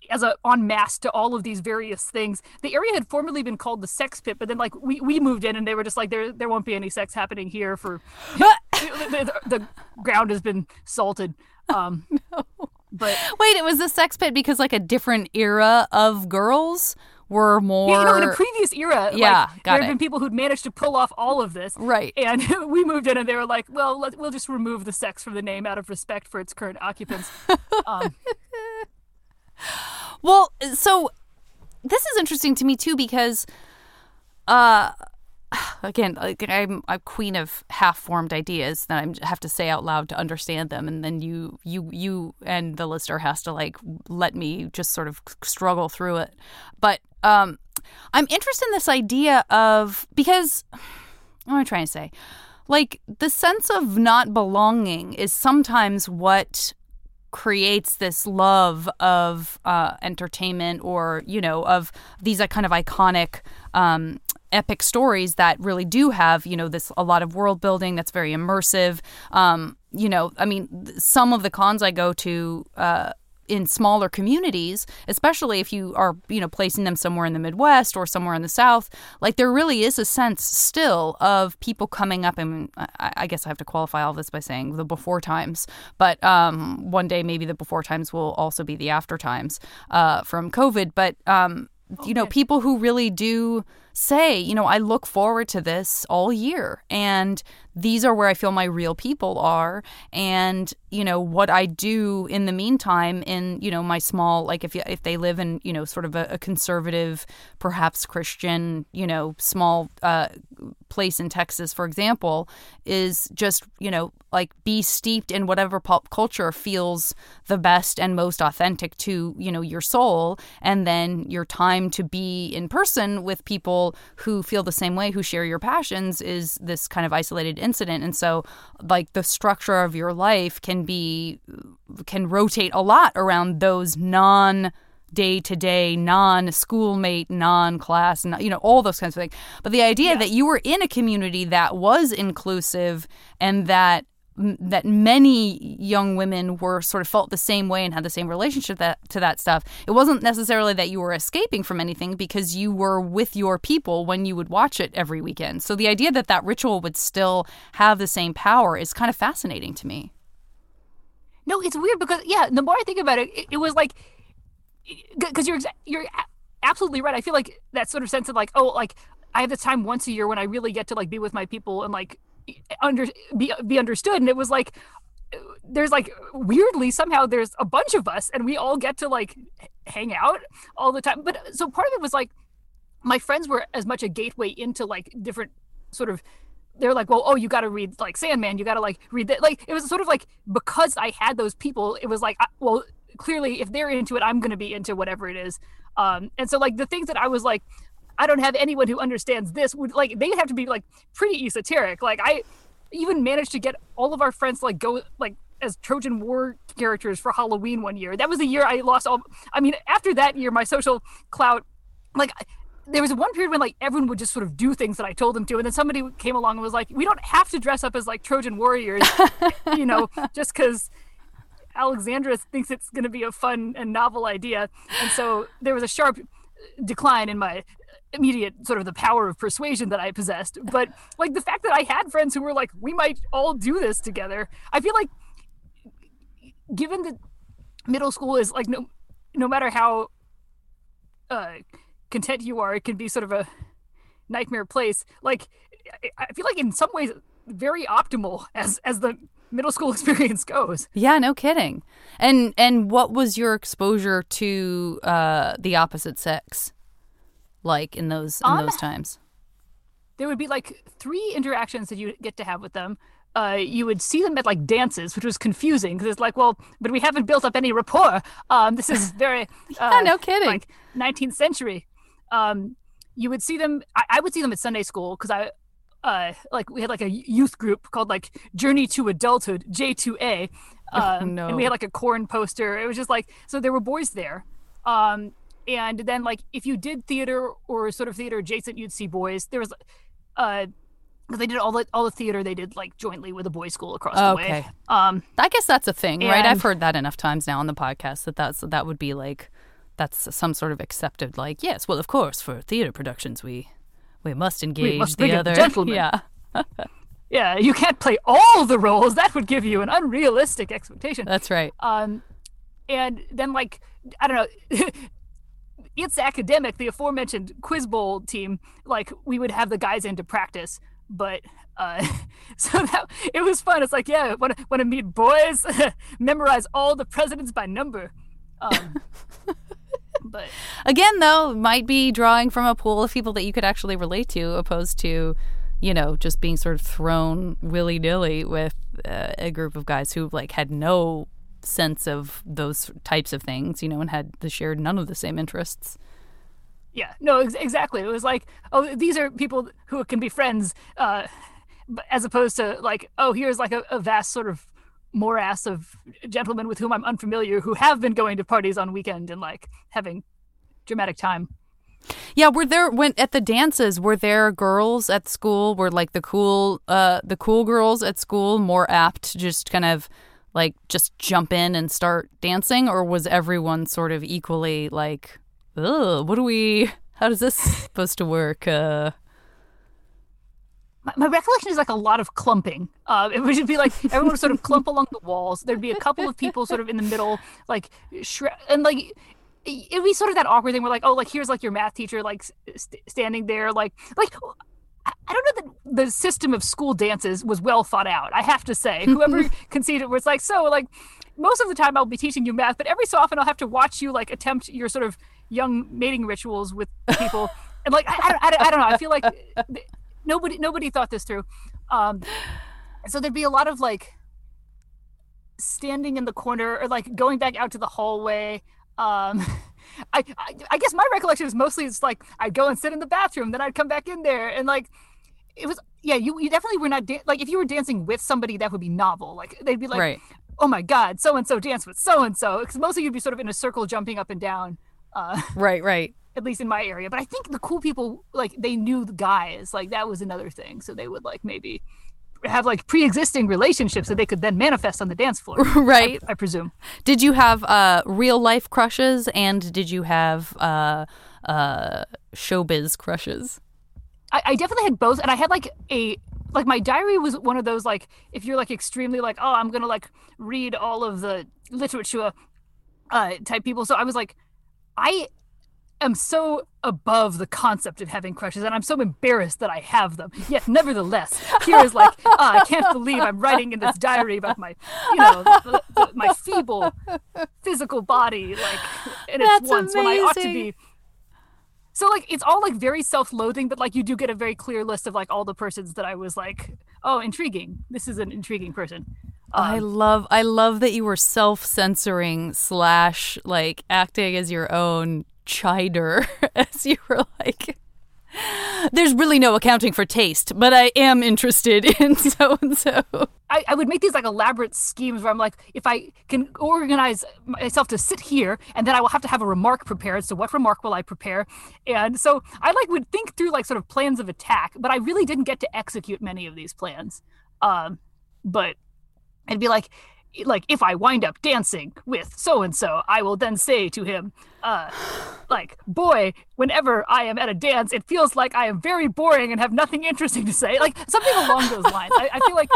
Speaker 2: as a en masse to all of these various things. The area had formerly been called the sex pit, but then like we, we moved in and they were just like there there won't be any sex happening here for the, the, the ground has been salted. Um but
Speaker 1: wait it was the sex pit because like a different era of girls were more
Speaker 2: you know in a previous era
Speaker 1: Yeah,
Speaker 2: like, there had
Speaker 1: it.
Speaker 2: been people who'd managed to pull off all of this
Speaker 1: Right.
Speaker 2: and we moved in and they were like well let, we'll just remove the sex from the name out of respect for its current occupants um,
Speaker 1: Well, so this is interesting to me too because, uh, again, I'm a queen of half-formed ideas that I have to say out loud to understand them, and then you, you, you, and the listener has to like let me just sort of struggle through it. But um, I'm interested in this idea of because what am I trying to say? Like the sense of not belonging is sometimes what creates this love of uh, entertainment or you know of these kind of iconic um, epic stories that really do have you know this a lot of world building that's very immersive. Um, you know i mean some of the cons i go to uh, in smaller communities, especially if you are, you know, placing them somewhere in the Midwest or somewhere in the South, like there really is a sense still of people coming up. And I, I guess I have to qualify all this by saying the before times, but um, one day maybe the before times will also be the after times uh, from COVID. But um, you know, people who really do say, you know, I look forward to this all year. And these are where I feel my real people are. And you know what I do in the meantime in you know my small like if if they live in you know sort of a, a conservative perhaps Christian you know small uh, place in Texas for example is just you know like be steeped in whatever pop culture feels the best and most authentic to you know your soul. And then your time to be in person with people who feel the same way who share your passions is this kind of isolated incident and so like the structure of your life can be can rotate a lot around those non day to day, non schoolmate, non class, you know, all those kinds of things. But the idea yeah. that you were in a community that was inclusive and that that many young women were sort of felt the same way and had the same relationship that, to that stuff. It wasn't necessarily that you were escaping from anything because you were with your people when you would watch it every weekend. So the idea that that ritual would still have the same power is kind of fascinating to me.
Speaker 2: No, it's weird because yeah, the more I think about it, it, it was like because you're you're absolutely right. I feel like that sort of sense of like oh like I have this time once a year when I really get to like be with my people and like under be be understood. And it was like there's like weirdly somehow there's a bunch of us and we all get to like hang out all the time. But so part of it was like my friends were as much a gateway into like different sort of they're like well oh you got to read like sandman. You got to like read that. Like it was sort of like because i had those people it was like well clearly if they're into it i'm going to be into whatever it is. Um and so like the things that i was like I don't have anyone who understands this would like they'd have to be like pretty esoteric. Like I even managed to get all of our friends to like go like as Trojan War characters for Halloween one year. That was the year I lost all I mean, after that year my social clout like there was one period when like everyone would just sort of do things that I told them to, and then somebody came along and was like, "We don't have to dress up as like Trojan warriors, you know, just because Alexandra thinks it's going to be a fun and novel idea." And so there was a sharp decline in my immediate sort of the power of persuasion that I possessed, but like the fact that I had friends who were like, we might all do this together. I feel like, given that middle school is like no, no matter how uh, content you are, it can be sort of a nightmare place. Like, I feel like in some ways very optimal as as the middle school experience goes.
Speaker 1: Yeah, no kidding. And and what was your exposure to uh, the opposite sex? Like in those in um, those times?
Speaker 2: There would be like three interactions that you get to have with them. Uh, you would see them at like dances, which was confusing because it's like, well, but we haven't built up any rapport. Um, this is very
Speaker 1: uh, yeah, no kidding,
Speaker 2: like 19th century. Um, you would see them. I, I would see them at Sunday school because I, uh, like we had like a youth group called like Journey to Adulthood J2A, um, oh, no. and we had like a corn poster. It was just like so there were boys there, um, and then like if you did theater or sort of theater adjacent you'd see boys. There was uh they did all the all the theater they did like jointly with a boys school across the okay. way um
Speaker 1: i guess that's a thing and, right? I've heard that enough times now on the podcast that that's that would be like that's some sort of accepted like yes well of course for theater productions we we must engage we must the other
Speaker 2: gentleman.
Speaker 1: Yeah.
Speaker 2: Yeah you can't play all the roles. That would give you an unrealistic expectation.
Speaker 1: That's right.
Speaker 2: Um and then like i don't know it's academic, the aforementioned quiz bowl team, like we would have the guys into practice, but uh, so that it was fun. It's like, yeah, want to want to meet boys, memorize all the presidents by number. Um, but
Speaker 1: again, though, might be drawing from a pool of people that you could actually relate to, opposed to, you know, just being sort of thrown willy nilly with uh, a group of guys who like had no sense of those types of things, you know, and had the shared none of the same interests.
Speaker 2: Yeah, no, ex- exactly. It was like, oh, these are people who can be friends, uh, as opposed to like, oh, here's like a, a vast sort of morass of gentlemen with whom I'm unfamiliar who have been going to parties on weekend and like having dramatic time.
Speaker 1: Yeah, were there when at the dances were there girls at school were like the cool uh the cool girls at school more apt to just kind of like just jump in and start dancing or was everyone sort of equally like ugh what do we how does this supposed to work uh
Speaker 2: my, my, recollection is like a lot of clumping. Uh, it would be like everyone would sort of clump along the walls. There'd be a couple of people sort of in the middle, like shre- and like it'd be sort of that awkward thing where like, oh, like here's like your math teacher like st- standing there, like like. I don't the system of school dances was well thought out. I have to say, whoever conceived it was like, so like most of the time I'll be teaching you math, but every so often I'll have to watch you like attempt your sort of young mating rituals with people, and like I, I, I, I don't know. I feel like nobody nobody thought this through. Um, so there'd be a lot of like standing in the corner or like going back out to the hallway. Um, I, I, I guess my recollection is mostly it's like I'd go and sit in the bathroom, then I'd come back in there, and like it was yeah you you definitely were not da- like if you were dancing with somebody that would be novel like they'd be like
Speaker 1: right.
Speaker 2: oh my god so and so dance with so and so because mostly you'd be sort of in a circle jumping up and down uh
Speaker 1: Right, right.
Speaker 2: at least in my area but I think the cool people like they knew the guys like that was another thing so they would like maybe have like pre-existing relationships that they could then manifest on the dance floor
Speaker 1: Right.
Speaker 2: I, I presume
Speaker 1: Did you have uh, real life crushes and did you have uh, uh, showbiz crushes?
Speaker 2: I, I definitely had both, and I had like a like my diary was one of those like if you're like extremely like oh I'm gonna like read all of the literature uh type people. So I was like, I am so above the concept of having crushes, and I'm so embarrassed that I have them. Yet nevertheless, here is like ah, I can't believe I'm writing in this diary about my you know the, the, my feeble physical body like in its
Speaker 1: That's
Speaker 2: once when I ought to be so like it's all like very self-loathing, but like you do get a very clear list of like all the persons that I was like, oh, intriguing. This is an intriguing person.
Speaker 1: I
Speaker 2: Um,
Speaker 1: love I love that you were self censoring slash like acting as your own chider as you were like there's really no accounting for taste, but I am interested in so and so.
Speaker 2: I, would make these like elaborate schemes where I'm like, if I can organize myself to sit here, and then I will have to have a remark prepared. So what remark will I prepare? And so I like would think through like sort of plans of attack, but I really didn't get to execute many of these plans. Um, but I'd be like, like if I wind up dancing with so and so, I will then say to him, uh, like, boy, whenever I am at a dance, it feels like I am very boring and have nothing interesting to say, like something along those lines. I, I feel like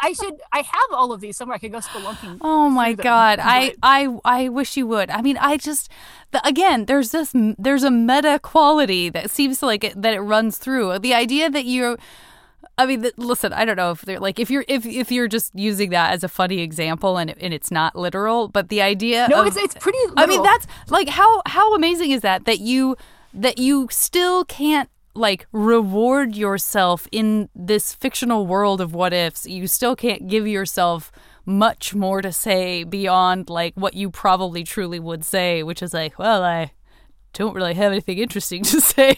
Speaker 2: I should. I have all of these somewhere. I could go spelunking.
Speaker 1: Oh my god. I I I wish you would. I mean, I just the, again, there's this there's a meta quality that seems to like it, that it runs through. The idea that you I mean, th- listen, I don't know if they're like if you're if if you're just using that as a funny example and and it's not literal, but the idea
Speaker 2: No,
Speaker 1: of,
Speaker 2: it's it's pretty.
Speaker 1: I mean, that's like how how amazing is that that you that you still can't like reward yourself in this fictional world of what ifs. You still can't give yourself much more to say beyond like what you probably truly would say, which is like, well, I don't really have anything interesting to say.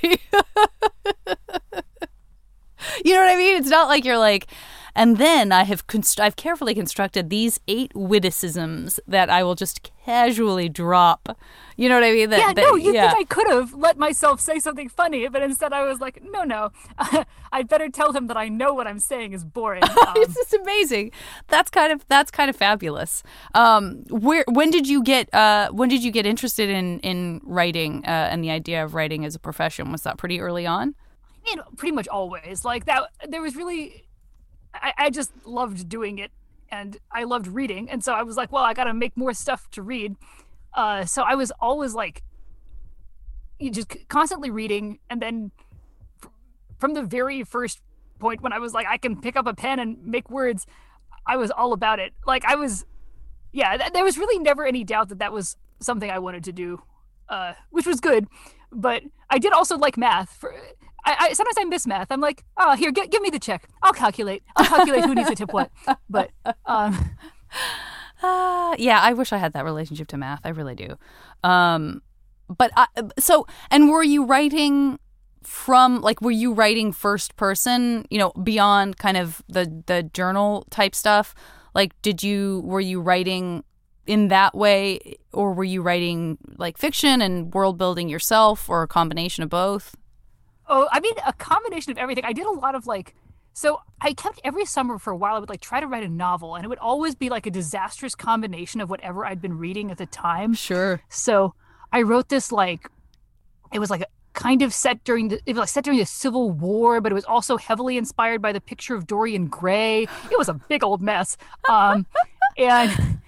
Speaker 1: you know what I mean? It's not like you're like, and then I have const- I've carefully constructed these eight witticisms that I will just casually drop. You know what I mean? That,
Speaker 2: yeah,
Speaker 1: that-
Speaker 2: no, you
Speaker 1: yeah.
Speaker 2: think I could have let myself say something funny, but instead I was like, no, no, I'd better tell him that I know what I'm saying is boring. Um,
Speaker 1: it's just amazing. That's kind of that's kind of fabulous. Um, where when did you get uh, when did you get interested in in writing uh, and the idea of writing as a profession? Was that pretty early on?
Speaker 2: You know, pretty much always like that. There was really, I, I just loved doing it, and I loved reading, and so I was like, well, I got to make more stuff to read. Uh, so I was always like, you just constantly reading, and then from the very first point when I was like, I can pick up a pen and make words, I was all about it. Like I was, yeah, th- there was really never any doubt that that was something I wanted to do, uh, which was good. But I did also like math. For I, I sometimes I miss math. I'm like, oh, here, gi- give me the check. I'll calculate. I'll calculate who needs to tip what. But um,
Speaker 1: Uh, yeah, I wish I had that relationship to math. I really do. Um, but I, so, and were you writing from like were you writing first person? You know, beyond kind of the the journal type stuff. Like, did you were you writing in that way, or were you writing like fiction and world building yourself, or a combination of both?
Speaker 2: Oh, I mean, a combination of everything. I did a lot of like, so I kept every summer for a while. I would like try to write a novel, and it would always be like a disastrous combination of whatever I'd been reading at the time.
Speaker 1: Sure.
Speaker 2: So I wrote this like, it was like a kind of set during the it was like set during the Civil War, but it was also heavily inspired by the picture of Dorian Gray. It was a big old mess. Um, and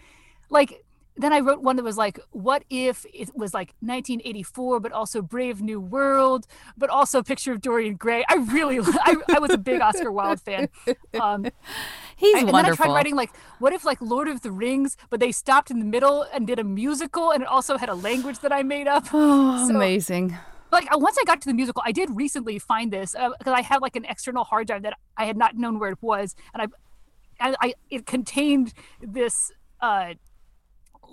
Speaker 2: like then I wrote one that was like, what if it was like 1984, but also Brave New World, but also a picture of Dorian Gray. I really, I, I was a big Oscar Wilde fan. Um,
Speaker 1: He's
Speaker 2: I- and
Speaker 1: wonderful.
Speaker 2: then I tried writing like, what if like Lord of the Rings, but they stopped in the middle and did a musical, and it also had a language that I made up.
Speaker 1: oh,
Speaker 2: So-
Speaker 1: amazing.
Speaker 2: like uh, once I got to the musical, I did recently find this because I had like an external hard drive that I had not known where it was, and I, I, I it contained this uh,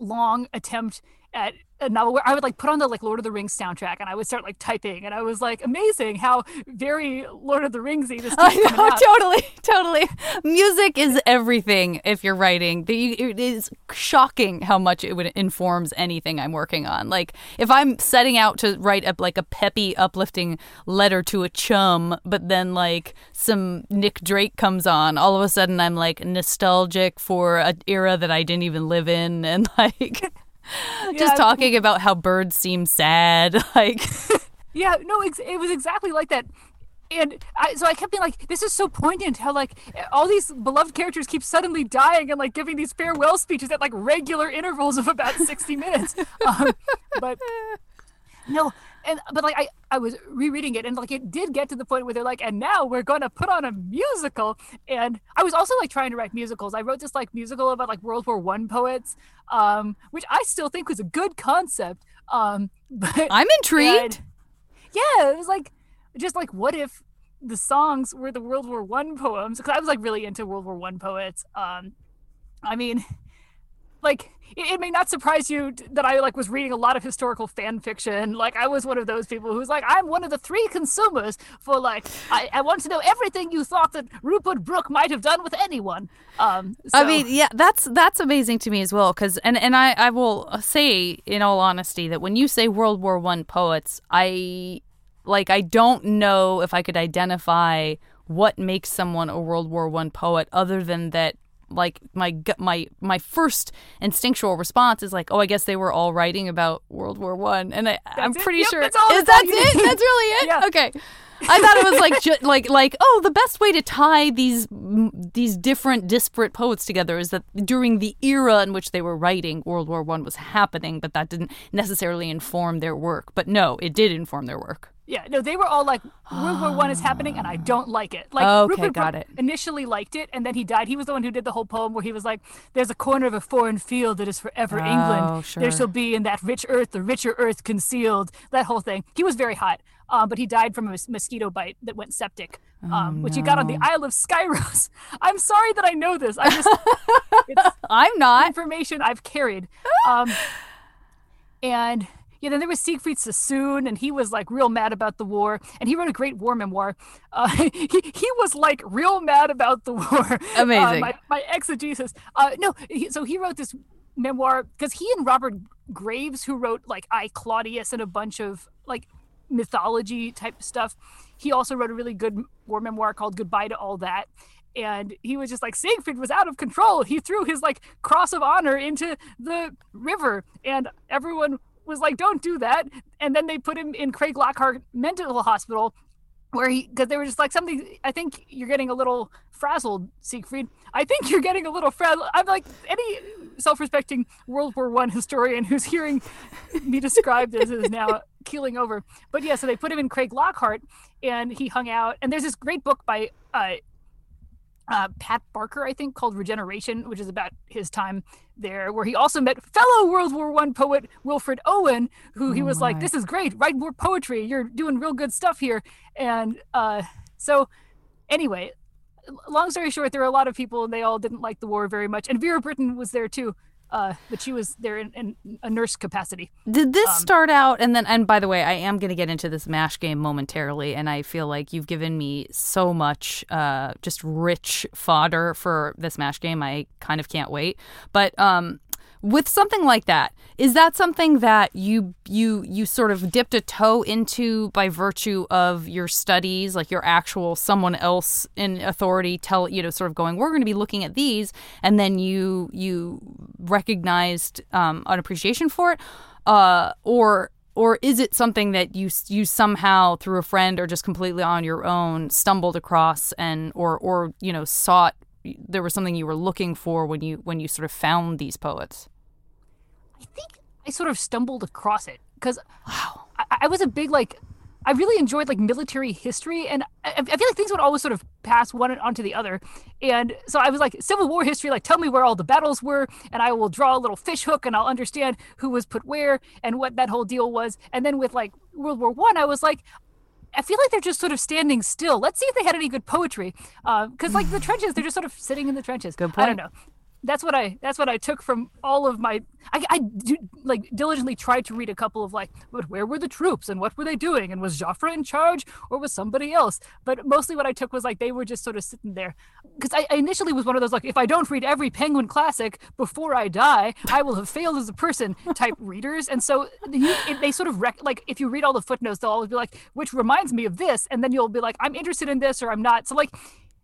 Speaker 2: long attempt at a novel where I would like put on the like Lord of the Rings soundtrack, and I would start like typing, and I was like, amazing how very Lord of the Ringsy this
Speaker 1: I know, totally, totally. Music is everything if you're writing. The- It is shocking how much it would informs anything I'm working on. Like if I'm setting out to write up like a peppy, uplifting letter to a chum, but then like some Nick Drake comes on, all of a sudden I'm like nostalgic for an era that I didn't even live in, and like. Just
Speaker 2: Yeah,
Speaker 1: talking about how birds seem sad, like
Speaker 2: Yeah, no, it was exactly like that. And I, so I kept being like, this is so poignant how like all these beloved characters keep suddenly dying and like giving these farewell speeches at like regular intervals of about 60 minutes. Um, but no, and but like I, I was rereading it and like it did get to the point where they're like, and now we're going to put on a musical. And I was also like trying to write musicals. I wrote this like musical about like World War One poets, um, which I still think was a good concept. Um, but
Speaker 1: I'm intrigued.
Speaker 2: and- yeah, it was like just like what if the songs were the World War One poems? Because I was like really into World War One poets. Um, I mean, like it, it may not surprise you that I like was reading a lot of historical fan fiction. Like I was one of those people who's like, I'm one of the three consumers for like I, I want to know everything you thought that Rupert Brooke might have done with anyone. Um,
Speaker 1: I mean, yeah, that's that's amazing to me as well. Because and and I I will say in all honesty that when you say World War One poets, I like I don't know if I could identify what makes someone a World War One poet other than that. Like my my my first instinctual response is like, oh, I guess they were all writing about World War One, and I, I'm
Speaker 2: it.
Speaker 1: pretty
Speaker 2: Yep,
Speaker 1: sure
Speaker 2: that's all
Speaker 1: is that's it. That's really it.
Speaker 2: Yeah.
Speaker 1: Okay. I thought it was like ju- like like oh the best way to tie these m- these different disparate poets together is that during the era in which they were writing World War One was happening but that didn't necessarily inform their work but no it did inform their work
Speaker 2: Yeah, no, they were all like, World War One is happening, and I don't like it. Like,
Speaker 1: Okay,
Speaker 2: Rupert
Speaker 1: got
Speaker 2: Brooke
Speaker 1: it.
Speaker 2: initially liked it, and then he died. He was the one who did the whole poem where he was like, "There's a corner of a foreign field that is forever
Speaker 1: Oh,
Speaker 2: England.
Speaker 1: sure.
Speaker 2: There shall be in that rich earth the richer earth concealed." That whole thing. He was very hot, um, but he died from a mos- mosquito bite that went septic,
Speaker 1: Oh,
Speaker 2: um, which he got on the Isle of Skyros. I'm sorry that I know this. I just it's
Speaker 1: I'm not
Speaker 2: information I've carried. Um, and yeah, then there was Siegfried Sassoon, and he was like real mad about the war, and he wrote a great war memoir. Uh, he, he was like real mad about the war. Uh,
Speaker 1: Amazing.
Speaker 2: my, my exegesis. Uh, no, he, so he wrote this memoir because he and Robert Graves, who wrote like I Claudius and a bunch of like mythology type stuff, he also wrote a really good war memoir called Goodbye to All That. And he was just like Siegfried was out of control. He threw his like cross of honor into the river, and everyone was like, "Don't do that." And then they put him in Craiglockhart Mental Hospital, where he because they were just like something. I think you're getting a little frazzled, Siegfried. I think you're getting a little frazzled. I'm like any self-respecting World War One historian who's hearing me described as is now keeling over. But yeah, so they put him in Craiglockhart, and he hung out. And there's this great book by uh, uh, Pat Barker, I think, called Regeneration, which is about his time there, where he also met fellow World War One poet Wilfred Owen, who he was like, "This is great, write more poetry. You're doing real good stuff here." And uh, so, anyway, long story short, there were a lot of people, and they all didn't like the war very much. And Vera Brittain was there too, uh, but she was there in, in a nurse capacity.
Speaker 1: Did this
Speaker 2: Um,
Speaker 1: start out and then and by the way, I am going to get into this mash game momentarily and I feel like you've given me so much uh just rich fodder for this mash game. I kind of can't wait. But um with something like that, is that something that you you you sort of dipped a toe into by virtue of your studies, like your actual someone else in authority tell you know sort of going, we're going to be looking at these, and then you you recognized um, an appreciation for it, uh, or or is it something that you you somehow through a friend or just completely on your own stumbled across and or or you know sought there was something you were looking for when you when you sort of found these poets
Speaker 2: I think I sort of stumbled across it because wow. I, I was a big like I really enjoyed like military history, and I, I, feel like things would always sort of pass one onto the other. And so I was like, Civil War history, like tell me where all the battles were, and I will draw a little fish hook, and I'll understand who was put where and what that whole deal was. And then with like World War One, I, I was like, I feel like they're just sort of standing still. Let's see if they had any good poetry, because uh, like the trenches, they're just sort of sitting in the trenches.
Speaker 1: Good point.
Speaker 2: I don't know that's what I that's what I took from all of my I, I do, like diligently tried to read a couple of like but where were the troops and what were they doing? And was Joffre in charge or was somebody else? But mostly what I took was like they were just sort of sitting there. Because I, I, initially was one of those like if I don't read every Penguin classic before I die I will have failed as a person type readers. And so you, it, they sort of rec- like if you read all the footnotes they'll always be like which reminds me of this. And then you'll be like I'm interested in this or I'm not. So like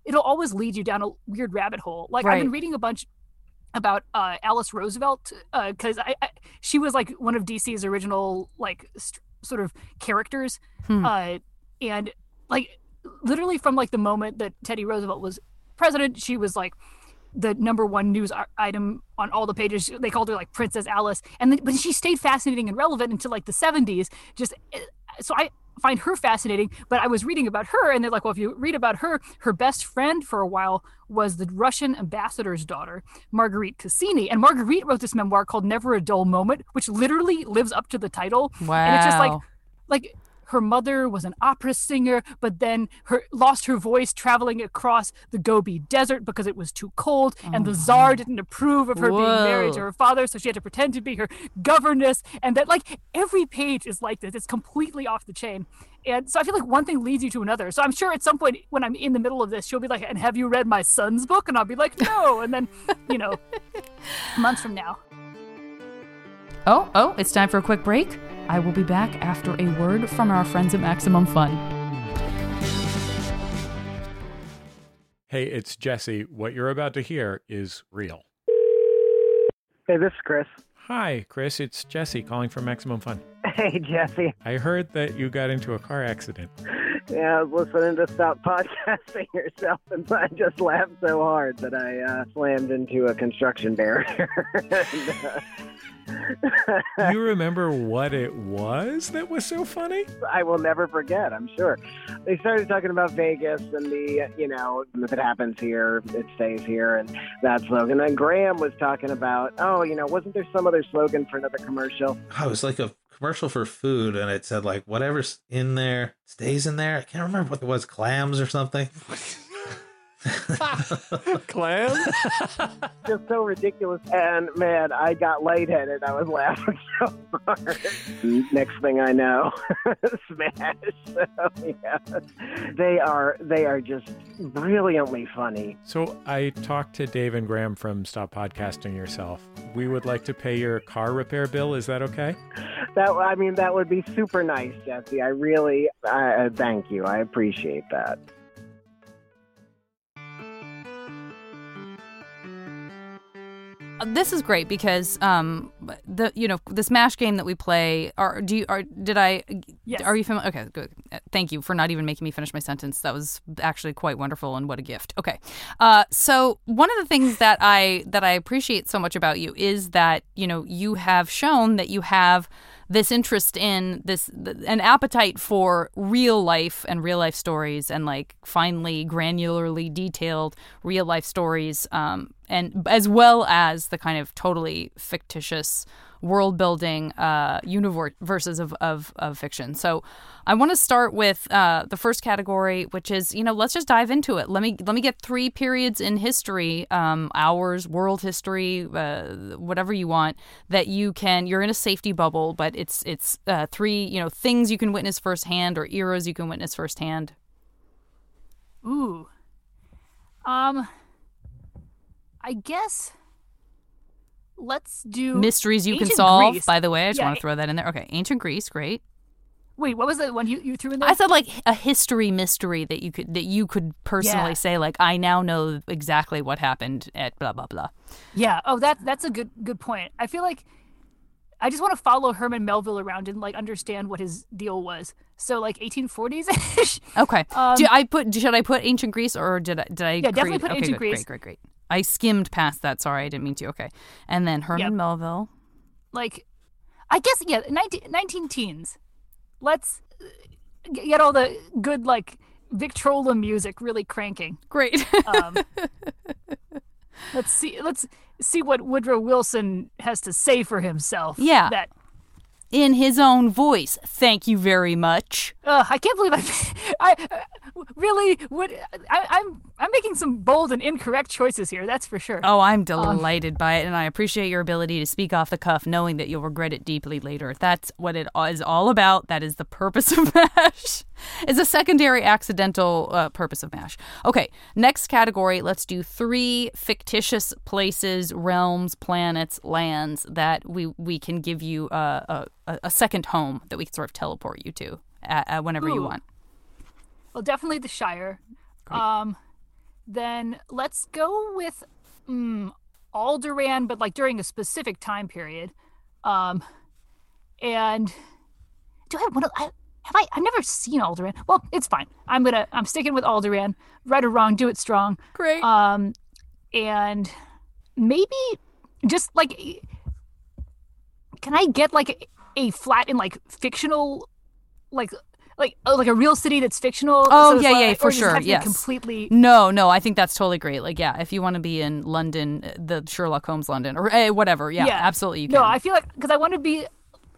Speaker 2: it'll always lead you down a weird rabbit hole. Like right. I've been reading a bunch about uh, Alice Roosevelt because uh, I, I, she was like one of DC's original like st- sort of characters, hmm. uh, and like literally from like the moment that Teddy Roosevelt was president, she was like the number one news item on all the pages. They called her like Princess Alice, and then, but she stayed fascinating and relevant until like the seventies. Just eh, so I find her fascinating. But I was reading about her, and they're like, well, if you read about her, her best friend for a while was the Russian ambassador's daughter, Marguerite Cassini. And Marguerite wrote this memoir called Never a Dull Moment, which literally lives up to the title.
Speaker 1: Wow.
Speaker 2: And it's just like, like her mother was an opera singer, but then her lost her voice traveling across the Gobi Desert because it was too cold, and the mm-hmm. czar oh. didn't approve of her Whoa. being married to her father, so she had to pretend to be her governess. And that, like, every page is like this. It's completely off the chain. And so I feel like one thing leads you to another. So I'm sure at some point when I'm in the middle of this, she'll be like, "And have you read my son's book?" And I'll be like, "No." And then, you know, months from now.
Speaker 1: Oh, oh, it's time for a quick break. I will be back after a word from our friends at Maximum Fun.
Speaker 4: Hey, it's Jesse. What you're about to hear is real.
Speaker 7: Hey, this is Chris.
Speaker 4: Hi, Chris. It's Jesse calling from Maximum Fun.
Speaker 7: Hey, Jesse.
Speaker 4: I heard that you got into a car accident.
Speaker 7: Yeah, I was listening to Stop Podcasting yourself, and I just laughed so hard that I uh, slammed into a construction barrier. and, uh,
Speaker 4: you remember what it was that was so funny?
Speaker 7: I will never forget, I'm sure. They started talking about Vegas and the, you know, if it happens here, it stays here, and that slogan. And Graham was talking about, oh, you know, wasn't there some other slogan for another commercial?
Speaker 8: Oh, it was like a commercial for food, and it said, like, whatever's in there stays in there. I can't remember what it was, clams or something.
Speaker 4: Clam?
Speaker 7: Just so ridiculous. And man, I got lightheaded. I was laughing so hard. Next thing I know, smash. So, yeah. They are they are just brilliantly funny.
Speaker 4: So I talked to Dave and Graham from Stop Podcasting Yourself. We would like to pay your car repair bill. Is that okay?
Speaker 7: That I mean that would be super nice, Jesse. I really uh, thank you. I appreciate that.
Speaker 1: This is great because um the you know the smash game that we play are do you are did i
Speaker 2: yes.
Speaker 1: are you familiar okay good. Thank you for not even making me finish my sentence. That was actually quite wonderful and what a gift. Okay. Uh so one of the things that i that i appreciate so much about you is that you know you have shown that you have this interest in this an appetite for real life and real life stories and like finely granularly detailed real life stories um, and as well as the kind of totally fictitious world building uh, universes of, of, of fiction. So I want to start with uh, the first category, which is you know let's just dive into it. Let me let me get three periods in history, um, hours, world history, uh, whatever you want that you can. You're in a safety bubble, but it's it's uh, three you know things you can witness firsthand or eras you can witness firsthand.
Speaker 2: Ooh, um, I guess let's do
Speaker 1: mysteries you can solve. Greece. By the way, I just yeah, want to throw that in there. Okay, ancient Greece, great.
Speaker 2: Wait, what was the one you, you threw in there?
Speaker 1: I said like a history mystery that you could that you could personally yeah. say like I now know exactly what happened at blah blah blah.
Speaker 2: Yeah. Oh, that that's a good good point. I feel like I just want to follow Herman Melville around and like understand what his deal was. So like 1840s ish.
Speaker 1: Okay. Um, do I put should I put ancient Greece or did I did I?
Speaker 2: Yeah,
Speaker 1: create,
Speaker 2: definitely put
Speaker 1: okay,
Speaker 2: ancient
Speaker 1: good,
Speaker 2: Greece.
Speaker 1: Great, great, great. I skimmed past that. Sorry, I didn't mean to. Okay, and then Herman yep. Melville.
Speaker 2: like, I guess yeah, 19, 19 teens. Let's uh, get all the good like Victrola music really cranking.
Speaker 1: Great.
Speaker 2: Um, let's see. Let's see what Woodrow Wilson has to say for himself.
Speaker 1: Yeah.
Speaker 2: That
Speaker 1: In his own voice. Thank you very much.
Speaker 2: uh, I can't believe I. I really would. I, I'm I'm making some bold and incorrect choices here. That's for sure.
Speaker 1: Oh, I'm delighted by it, and I appreciate your ability to speak off the cuff, knowing that you'll regret it deeply later. That's what it is all about. That is the purpose of MASH. It's a secondary accidental uh, purpose of MASH. Okay, next category. Let's do three fictitious places, realms, planets, lands that we we can give you uh, a, a second home that we can sort of teleport you to whenever you want.
Speaker 2: Well, definitely the Shire. Um, then let's go with mm, Alderaan, but like during a specific time period. Um, and do I want to? I, have I? I've never seen Alderaan. Well, it's fine. I'm gonna. I'm sticking with Alderaan. Right or wrong, do it strong.
Speaker 1: Great.
Speaker 2: Um, and maybe just like, can I get like a flat in like fictional, like like oh, like a real city that's fictional?
Speaker 1: Oh,
Speaker 2: so
Speaker 1: yeah,
Speaker 2: like-
Speaker 1: yeah, for sure, yes.
Speaker 2: Completely.
Speaker 1: No, no, I think that's totally great. Like, yeah, if you want to be in London, uh, the Sherlock Holmes London, or eh, whatever, yeah, yeah, absolutely.
Speaker 2: No, I feel like because I want to be.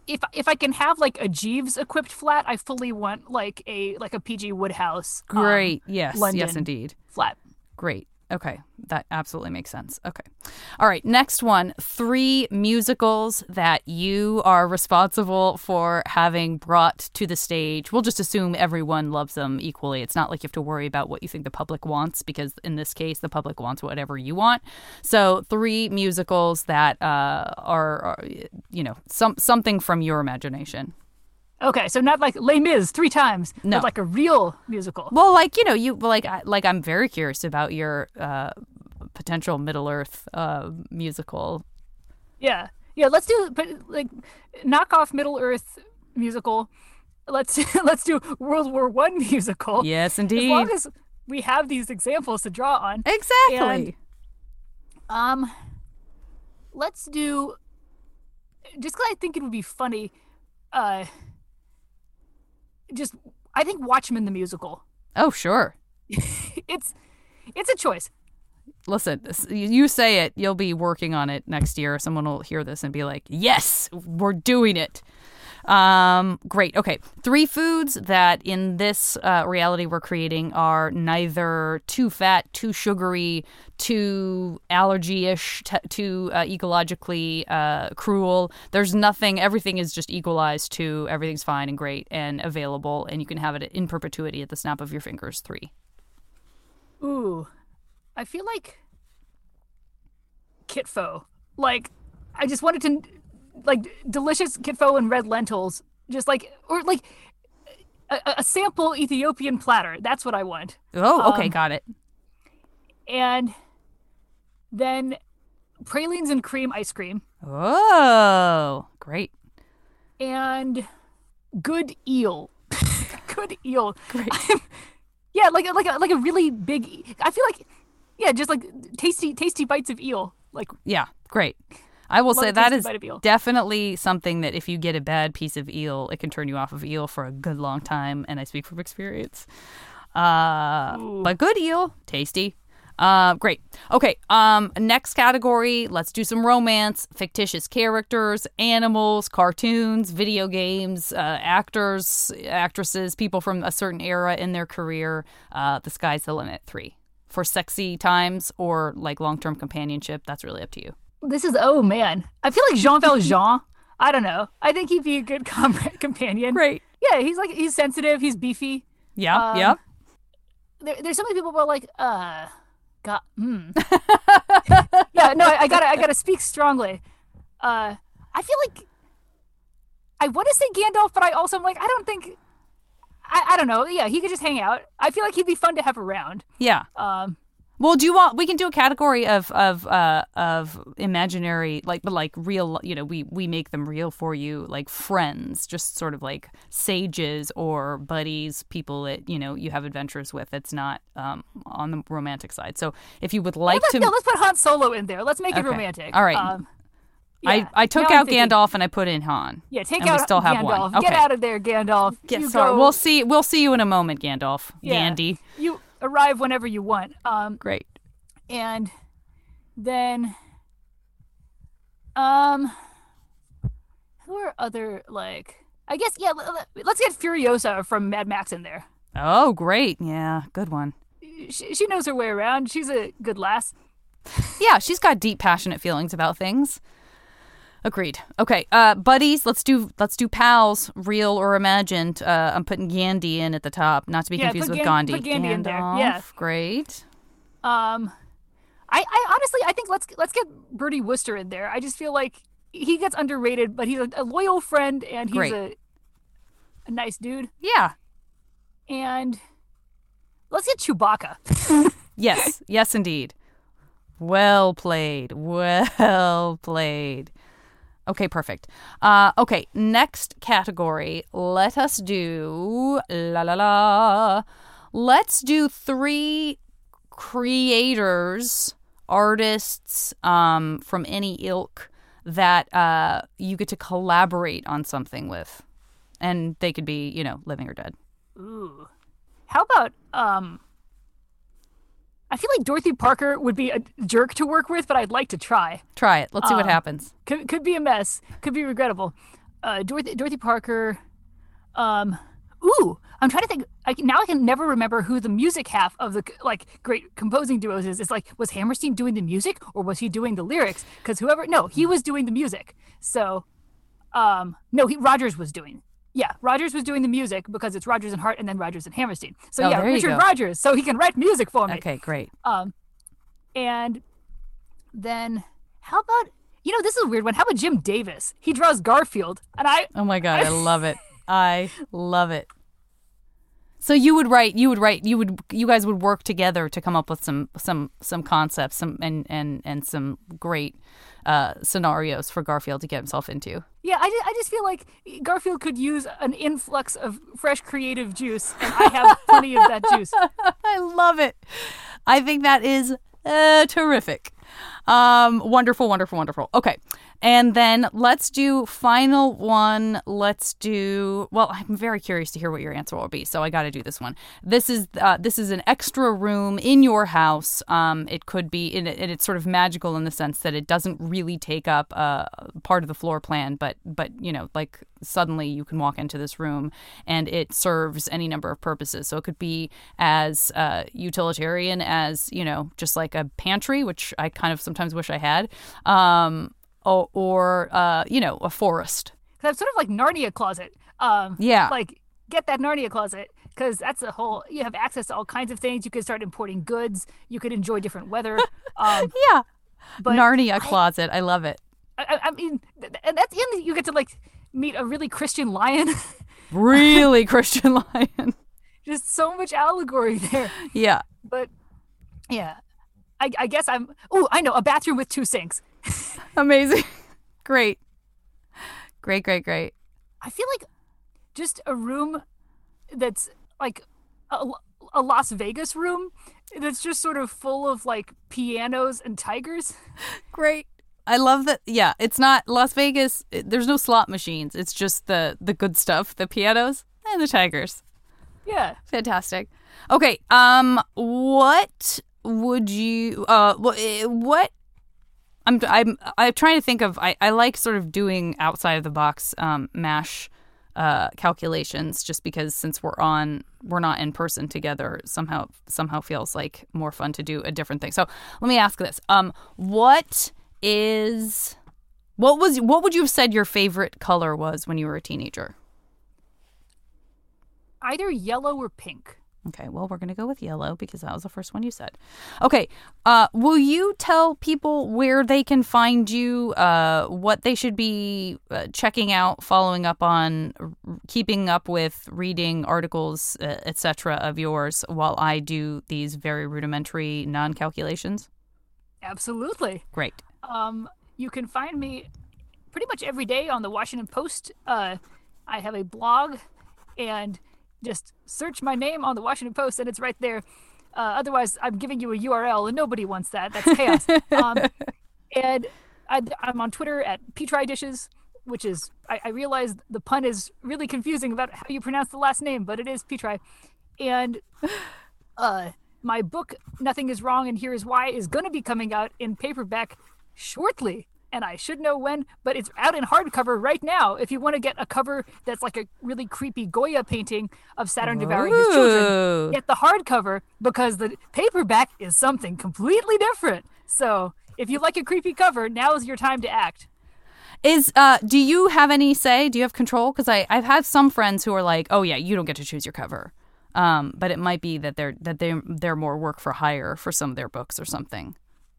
Speaker 2: If, if I can have like a Jeeves equipped flat, I fully want like a like a PG Wodehouse. um,
Speaker 1: great, yes, yes,
Speaker 2: London
Speaker 1: indeed,
Speaker 2: flat.
Speaker 1: great. Okay, that absolutely makes sense. Okay, all right, next one: three musicals that you are responsible for having brought to the stage. We'll just assume everyone loves them equally. It's not like you have to worry about what you think the public wants, because in this case, the public wants whatever you want. So, three musicals that uh, are, are, you know, some something from your imagination.
Speaker 2: Okay, so not like Les Mis three times,
Speaker 1: No.
Speaker 2: but like a real musical.
Speaker 1: Well, like you know, you like I- like I'm very curious about your uh, potential Middle Earth uh, musical.
Speaker 2: Yeah, yeah. Let's do but like knock off Middle Earth musical. Let's let's do World War One musical.
Speaker 1: Yes, indeed.
Speaker 2: As long as we have these examples to draw on.
Speaker 1: exactly.
Speaker 2: Um, let's do just because I think it would be funny. Uh, just I think Watchmen the musical.
Speaker 1: oh, sure.
Speaker 2: It's it's a choice.
Speaker 1: Listen, you you say it, you'll be working on it next year. Someone will hear this and be like, "Yes, we're doing it." Um, great. Okay, three foods that in this uh, reality we're creating are neither too fat, too sugary, too allergy-ish, t- too uh, ecologically uh, cruel. There's nothing. Everything is just equalized to everything's fine and great and available, and you can have it in perpetuity at the snap of your fingers. Three.
Speaker 2: Ooh, I feel like kitfo. Like I just wanted to like delicious kitfo and red lentils. Just like or like a, a sample Ethiopian platter. That's what I want.
Speaker 1: Oh, okay,
Speaker 2: Um,
Speaker 1: got it.
Speaker 2: And then pralines and cream ice cream
Speaker 1: Oh, great.
Speaker 2: and good eel. good eel.
Speaker 1: Great.
Speaker 2: yeah, like a, like a, like a really big. I feel like yeah, just like tasty tasty bites of eel. Like
Speaker 1: Yeah, great. I will
Speaker 2: Love
Speaker 1: say that is
Speaker 2: bite of eel.
Speaker 1: definitely something that if you get a bad piece of eel, it can turn you off of eel for a good long time, and I speak from experience. Uh, but good eel, tasty. Uh, great. Okay. Um, next category. Let's do some romance, fictitious characters, animals, cartoons, video games, uh, actors, actresses, people from a certain era in their career. Uh, the sky's the limit. Three for sexy times or like long-term companionship. That's really up to you.
Speaker 2: This is oh man. I feel like Jean Valjean. I don't know. I think he'd be a good com- companion.
Speaker 1: Right.
Speaker 2: Yeah, he's like he's sensitive. He's beefy.
Speaker 1: Yeah.
Speaker 2: Um,
Speaker 1: yep.
Speaker 2: There, there's so many people who are like, uh, God, hmm. yeah, no, I, I gotta, I gotta speak strongly. Uh, I feel like I want to say Gandalf, but I also am like, I don't think, I, I don't know. Yeah, he could just hang out. I feel like he'd be fun to have around.
Speaker 1: Yeah.
Speaker 2: Um,
Speaker 1: Well, do you want? We can do a category of of uh, of imaginary, like, but like real. You know, we we make them real for you, like friends, just sort of like sages or buddies, people that you know you have adventures with. It's not um, on the romantic side. So, if you would like
Speaker 2: let's,
Speaker 1: to,
Speaker 2: no, let's put Han Solo in there. Let's make it romantic.
Speaker 1: All right.
Speaker 2: Um,
Speaker 1: I,
Speaker 2: Yeah,
Speaker 1: I took
Speaker 2: now
Speaker 1: out Gandalf and I put in Han.
Speaker 2: Yeah, take
Speaker 1: And we
Speaker 2: out
Speaker 1: still have
Speaker 2: Gandalf.
Speaker 1: one.
Speaker 2: Get out of there, Gandalf.
Speaker 1: Get
Speaker 2: you
Speaker 1: sorry.
Speaker 2: go-
Speaker 1: We'll see. We'll see you in a moment, Gandalf.
Speaker 2: Yeah. You arrive whenever you want. Um,
Speaker 1: Great.
Speaker 2: and then, um, who are other like? I guess yeah. Let's get Furiosa from Mad Max in there.
Speaker 1: Oh, great. Yeah, good one.
Speaker 2: She, she knows her way around. She's a good lass.
Speaker 1: Yeah, she's got deep, passionate feelings about things. Agreed. Okay, uh, buddies, let's do let's do pals, real or imagined. Uh, I'm putting Gandhi in at the top, not to be
Speaker 2: Yeah,
Speaker 1: confused with
Speaker 2: Gan-
Speaker 1: Gandhi.
Speaker 2: put Gandhi in there, yeah.
Speaker 1: great.
Speaker 2: Um, I, I honestly, I think let's let's get Bertie Wooster in there. I just feel like he gets underrated, but he's a, a loyal friend and he's a a nice dude.
Speaker 1: Yeah.
Speaker 2: And let's get Chewbacca.
Speaker 1: Yes. yes, indeed. Well played. Well played. Okay, perfect. Uh, okay, next category. Let us do la la la. Let's do three creators, artists um, from any ilk that uh, you get to collaborate on something with, and they could be, you know, living or dead.
Speaker 2: Ooh. How about um? I feel like Dorothy Parker would be a jerk to work with, but I'd like to try.
Speaker 1: Try it. Let's see what
Speaker 2: Um,
Speaker 1: happens.
Speaker 2: Could could be a mess. Could be regrettable. Uh, Dorothy Dorothy Parker. Um. Ooh, I'm trying to think. I now I can never remember who the music half of the like great composing duos is. It's like was Hammerstein doing the music or was he doing the lyrics? Because whoever, no, he was doing the music. So, um, no, he Rodgers was doing. Yeah, Rodgers was doing the music because it's Rodgers and Hart and then Rodgers and Hammerstein. So
Speaker 1: Oh,
Speaker 2: yeah, Richard. Rodgers, so he can write music for me.
Speaker 1: Okay, great.
Speaker 2: Um, and then how about you know this is a weird one. How about Jim Davis? He draws Garfield, and I
Speaker 1: Oh my god, I love it. I love it. So you would write, you would write, you would, you guys would work together to come up with some, some, some concepts, some, and and and some great uh, scenarios for Garfield to get himself into.
Speaker 2: yeah I just, I just feel like Garfield could use an influx of fresh creative juice, and I have plenty of that juice.
Speaker 1: I love it. I think that is uh, terrific. Um, wonderful, wonderful, wonderful. Okay. And then let's do final one. Let's do well, I'm very curious to hear what your answer will be. So I got to do this one. This is uh, this is an extra room in your house. Um, it could be and it's sort of magical in the sense that it doesn't really take up uh, part of the floor plan, but but you know, like suddenly you can walk into this room and it serves any number of purposes. So it could be as uh, utilitarian as you know, just like a pantry, which I kind of sometimes wish I had, um, or, or uh, you know, a forest.
Speaker 2: Cause I'm sort of like Narnia closet. Um,
Speaker 1: Yeah.
Speaker 2: Like get that Narnia closet because that's a whole. You have access to all kinds of things. You could start importing goods. You could enjoy different weather. Um,
Speaker 1: Yeah,
Speaker 2: but
Speaker 1: Narnia
Speaker 2: I-
Speaker 1: closet. I love it.
Speaker 2: I, I- mean, th- and that's in you get to like meet a really Christian lion.
Speaker 1: Really Christian lion.
Speaker 2: Just so much allegory there.
Speaker 1: Yeah.
Speaker 2: But yeah, I, I guess I'm. Oh, I know a bathroom with two sinks.
Speaker 1: Amazing. Great. Great, great, great.
Speaker 2: I feel like just a room that's like a, a Las Vegas room that's just sort of full of like pianos and tigers.
Speaker 1: Great. I love that. Yeah, it's not Las Vegas. it- There's no slot machines. It's just the the good stuff, the pianos and the tigers.
Speaker 2: Yeah.
Speaker 1: Fantastic. Okay. Um, what would you? Uh, eh, what? I'm I'm I'm trying to think of. I I like sort of doing outside of the box um mash. Uh, calculations just because since we're on we're not in person together somehow somehow feels like more fun to do a different thing so let me ask this um what is what was what would you have said your favorite color was when you were a teenager
Speaker 2: Either yellow or pink.
Speaker 1: Okay, well, we're going to go with yellow because that was the first one you said. Okay, uh, will you tell people where they can find you, uh, what they should be uh, checking out, following up on, r- keeping up with, reading articles, uh, etc. of yours while I do these very rudimentary non calculations?
Speaker 2: Absolutely.
Speaker 1: Great.
Speaker 2: Um, you can find me pretty much every day on the Washington Post. Uh, I have a blog, and just search my name on the Washington Post, and it's right there. Uh, otherwise, I'm giving you a URL, and nobody wants that. That's chaos. um, and I, I'm on Twitter at Petri Dishes, which is I, I realize the pun is really confusing about how you pronounce the last name, but it is Petri. And uh, my book Nothing Is Wrong and Here Is Why is going to be coming out in paperback shortly. And I should know when, but it's out in hardcover right now. If you want to get a cover that's like a really creepy Goya painting of Saturn devouring his children, get the hardcover because the paperback is something completely different. So if you like a creepy cover, now is your time to act.
Speaker 1: Is uh do you have any say? Do you have control? Because I I've had some friends who are like, oh yeah, you don't get to choose your cover. Um, but it might be that they're that they they're more work for hire for some of their books or something.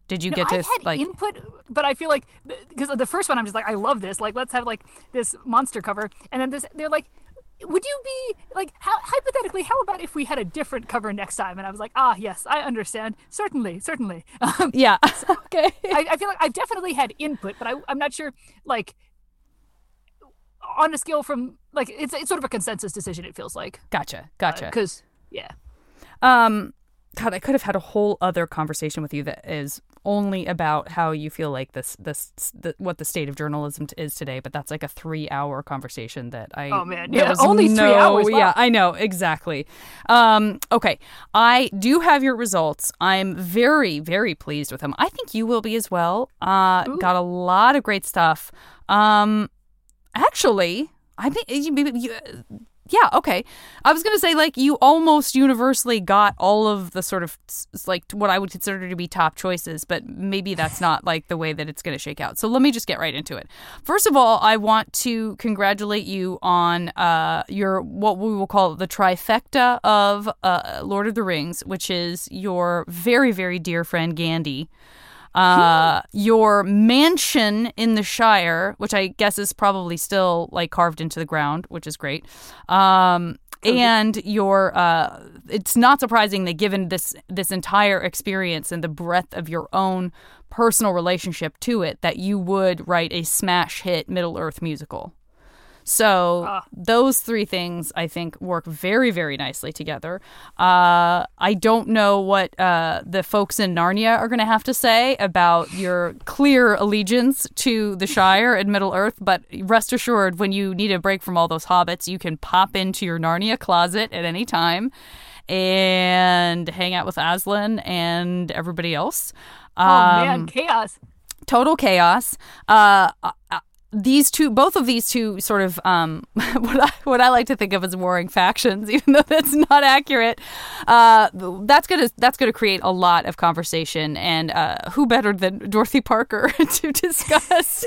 Speaker 1: Did you
Speaker 2: No,
Speaker 1: get to like?
Speaker 2: input, but I feel like because the first one, I'm just like, I love this. Like, let's have like this monster cover, and then this, they're like, would you be like, how, hypothetically, how about if we had a different cover next time? And I was like, ah, yes, I understand. Certainly, certainly. Um,
Speaker 1: yeah. okay.
Speaker 2: I, I feel like I've definitely had input, but I, I'm not sure, like, on a scale from like it's it's sort of a consensus decision. It feels like
Speaker 1: Gotcha. Gotcha.
Speaker 2: because yeah.
Speaker 1: Um, God, I could have had a whole other conversation with you that is only about how you feel like this, this, the, what the state of journalism t- is today. But that's like a three-hour conversation that I.
Speaker 2: Oh, man. Yeah,
Speaker 1: was
Speaker 2: only three
Speaker 1: no-
Speaker 2: hours. Wow.
Speaker 1: Yeah, I know exactly. Um, okay, I do have your results. I'm very, very pleased with them. I think you will be as well. Uh, got a lot of great stuff. Um, actually, I think you, you, yeah, okay. I was gonna say like you almost universally got all of the sort of like what I would consider to be top choices, but maybe that's not like the way that it's gonna shake out. So let me just get right into it. First of all, I want to congratulate you on uh, your what we will call the trifecta of uh, Lord of the Rings, which is your very very dear friend Gandalf uh, your mansion in the Shire, which I guess is probably still like carved into the ground, which is great. Um, and your uh, it's not surprising that given this this entire experience and the breadth of your own personal relationship to it, that you would write a smash hit Middle Earth musical. So those three things I think work very, very nicely together. Uh, I don't know what uh, the folks in Narnia are going to have to say about your clear allegiance to the Shire and Middle Earth, but rest assured, when you need a break from all those hobbits, you can pop into your Narnia closet at any time and hang out with Aslan and everybody else.
Speaker 2: Oh
Speaker 1: Um,
Speaker 2: man, chaos.
Speaker 1: total chaos. Uh, uh, these two, both of these two, sort of um, what I what I like to think of as warring factions, even though that's not accurate. Uh, that's gonna that's gonna create a lot of conversation, and uh, who better than Dorothy Parker to discuss.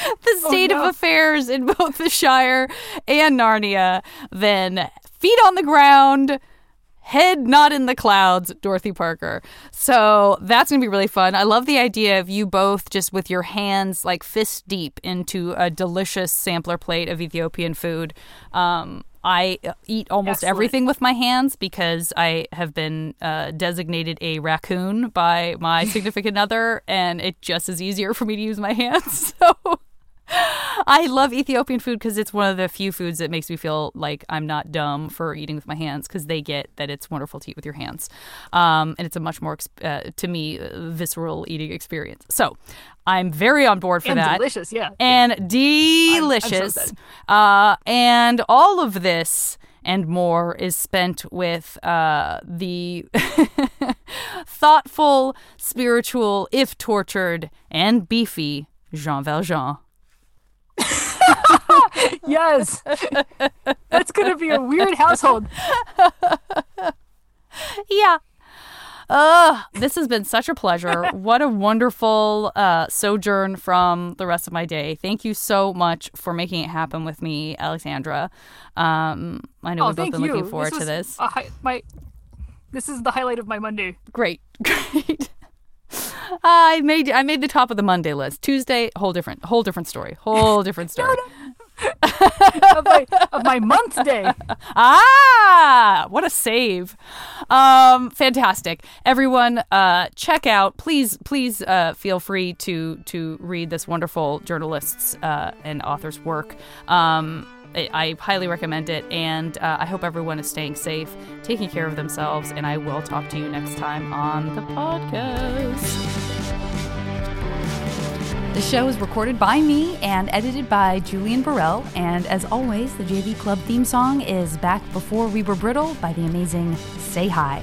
Speaker 1: The state
Speaker 2: no.
Speaker 1: of affairs in both the Shire and Narnia, than feet on the ground, head not in the clouds, Dorothy Parker. So that's going to be really fun. I love the idea of you both just with your hands like fist deep into a delicious sampler plate of Ethiopian food. Um, I eat almost
Speaker 2: Excellent.
Speaker 1: everything with my hands because I have been uh, designated a raccoon by my significant other, and it just is easier for me to use my hands. So I love Ethiopian food because it's one of the few foods that makes me feel like I'm not dumb for eating with my hands because they get that it's wonderful to eat with your hands. Um, and it's a much more, uh, to me, uh, visceral eating experience. So I'm very on board for
Speaker 2: and
Speaker 1: that.
Speaker 2: delicious, yeah.
Speaker 1: And delicious.
Speaker 2: excited.
Speaker 1: uh, and all of this and more is spent with uh, the thoughtful, spiritual, if tortured, and beefy Jean Valjean.
Speaker 2: Yes. That's going to be a weird household.
Speaker 1: Yeah. Uh, this has been such a pleasure. what a wonderful uh, sojourn from the rest of my day. Thank you so much for making it happen with me, Alexandra. Um, I know
Speaker 2: Oh,
Speaker 1: we've both been
Speaker 2: you.
Speaker 1: looking forward
Speaker 2: this
Speaker 1: to this.
Speaker 2: hi- my, this is the highlight of my Monday.
Speaker 1: Great, great. I made I made the top of the Monday list. Tuesday, whole different, whole different story, whole different story.
Speaker 2: Of my of my month day.
Speaker 1: Ah, what a save. Um, fantastic. Everyone, uh, check out, please, please, uh, feel free to, to read this wonderful journalist's, uh, and author's work. Um, I, I highly recommend it, and uh, I hope everyone is staying safe, taking care of themselves, and I will talk to you next time on the podcast.
Speaker 9: The show is recorded by me and edited by Julian Burrell. And as always, the JV Club theme song is Back Before We Were Brittle by the amazing Say Hi.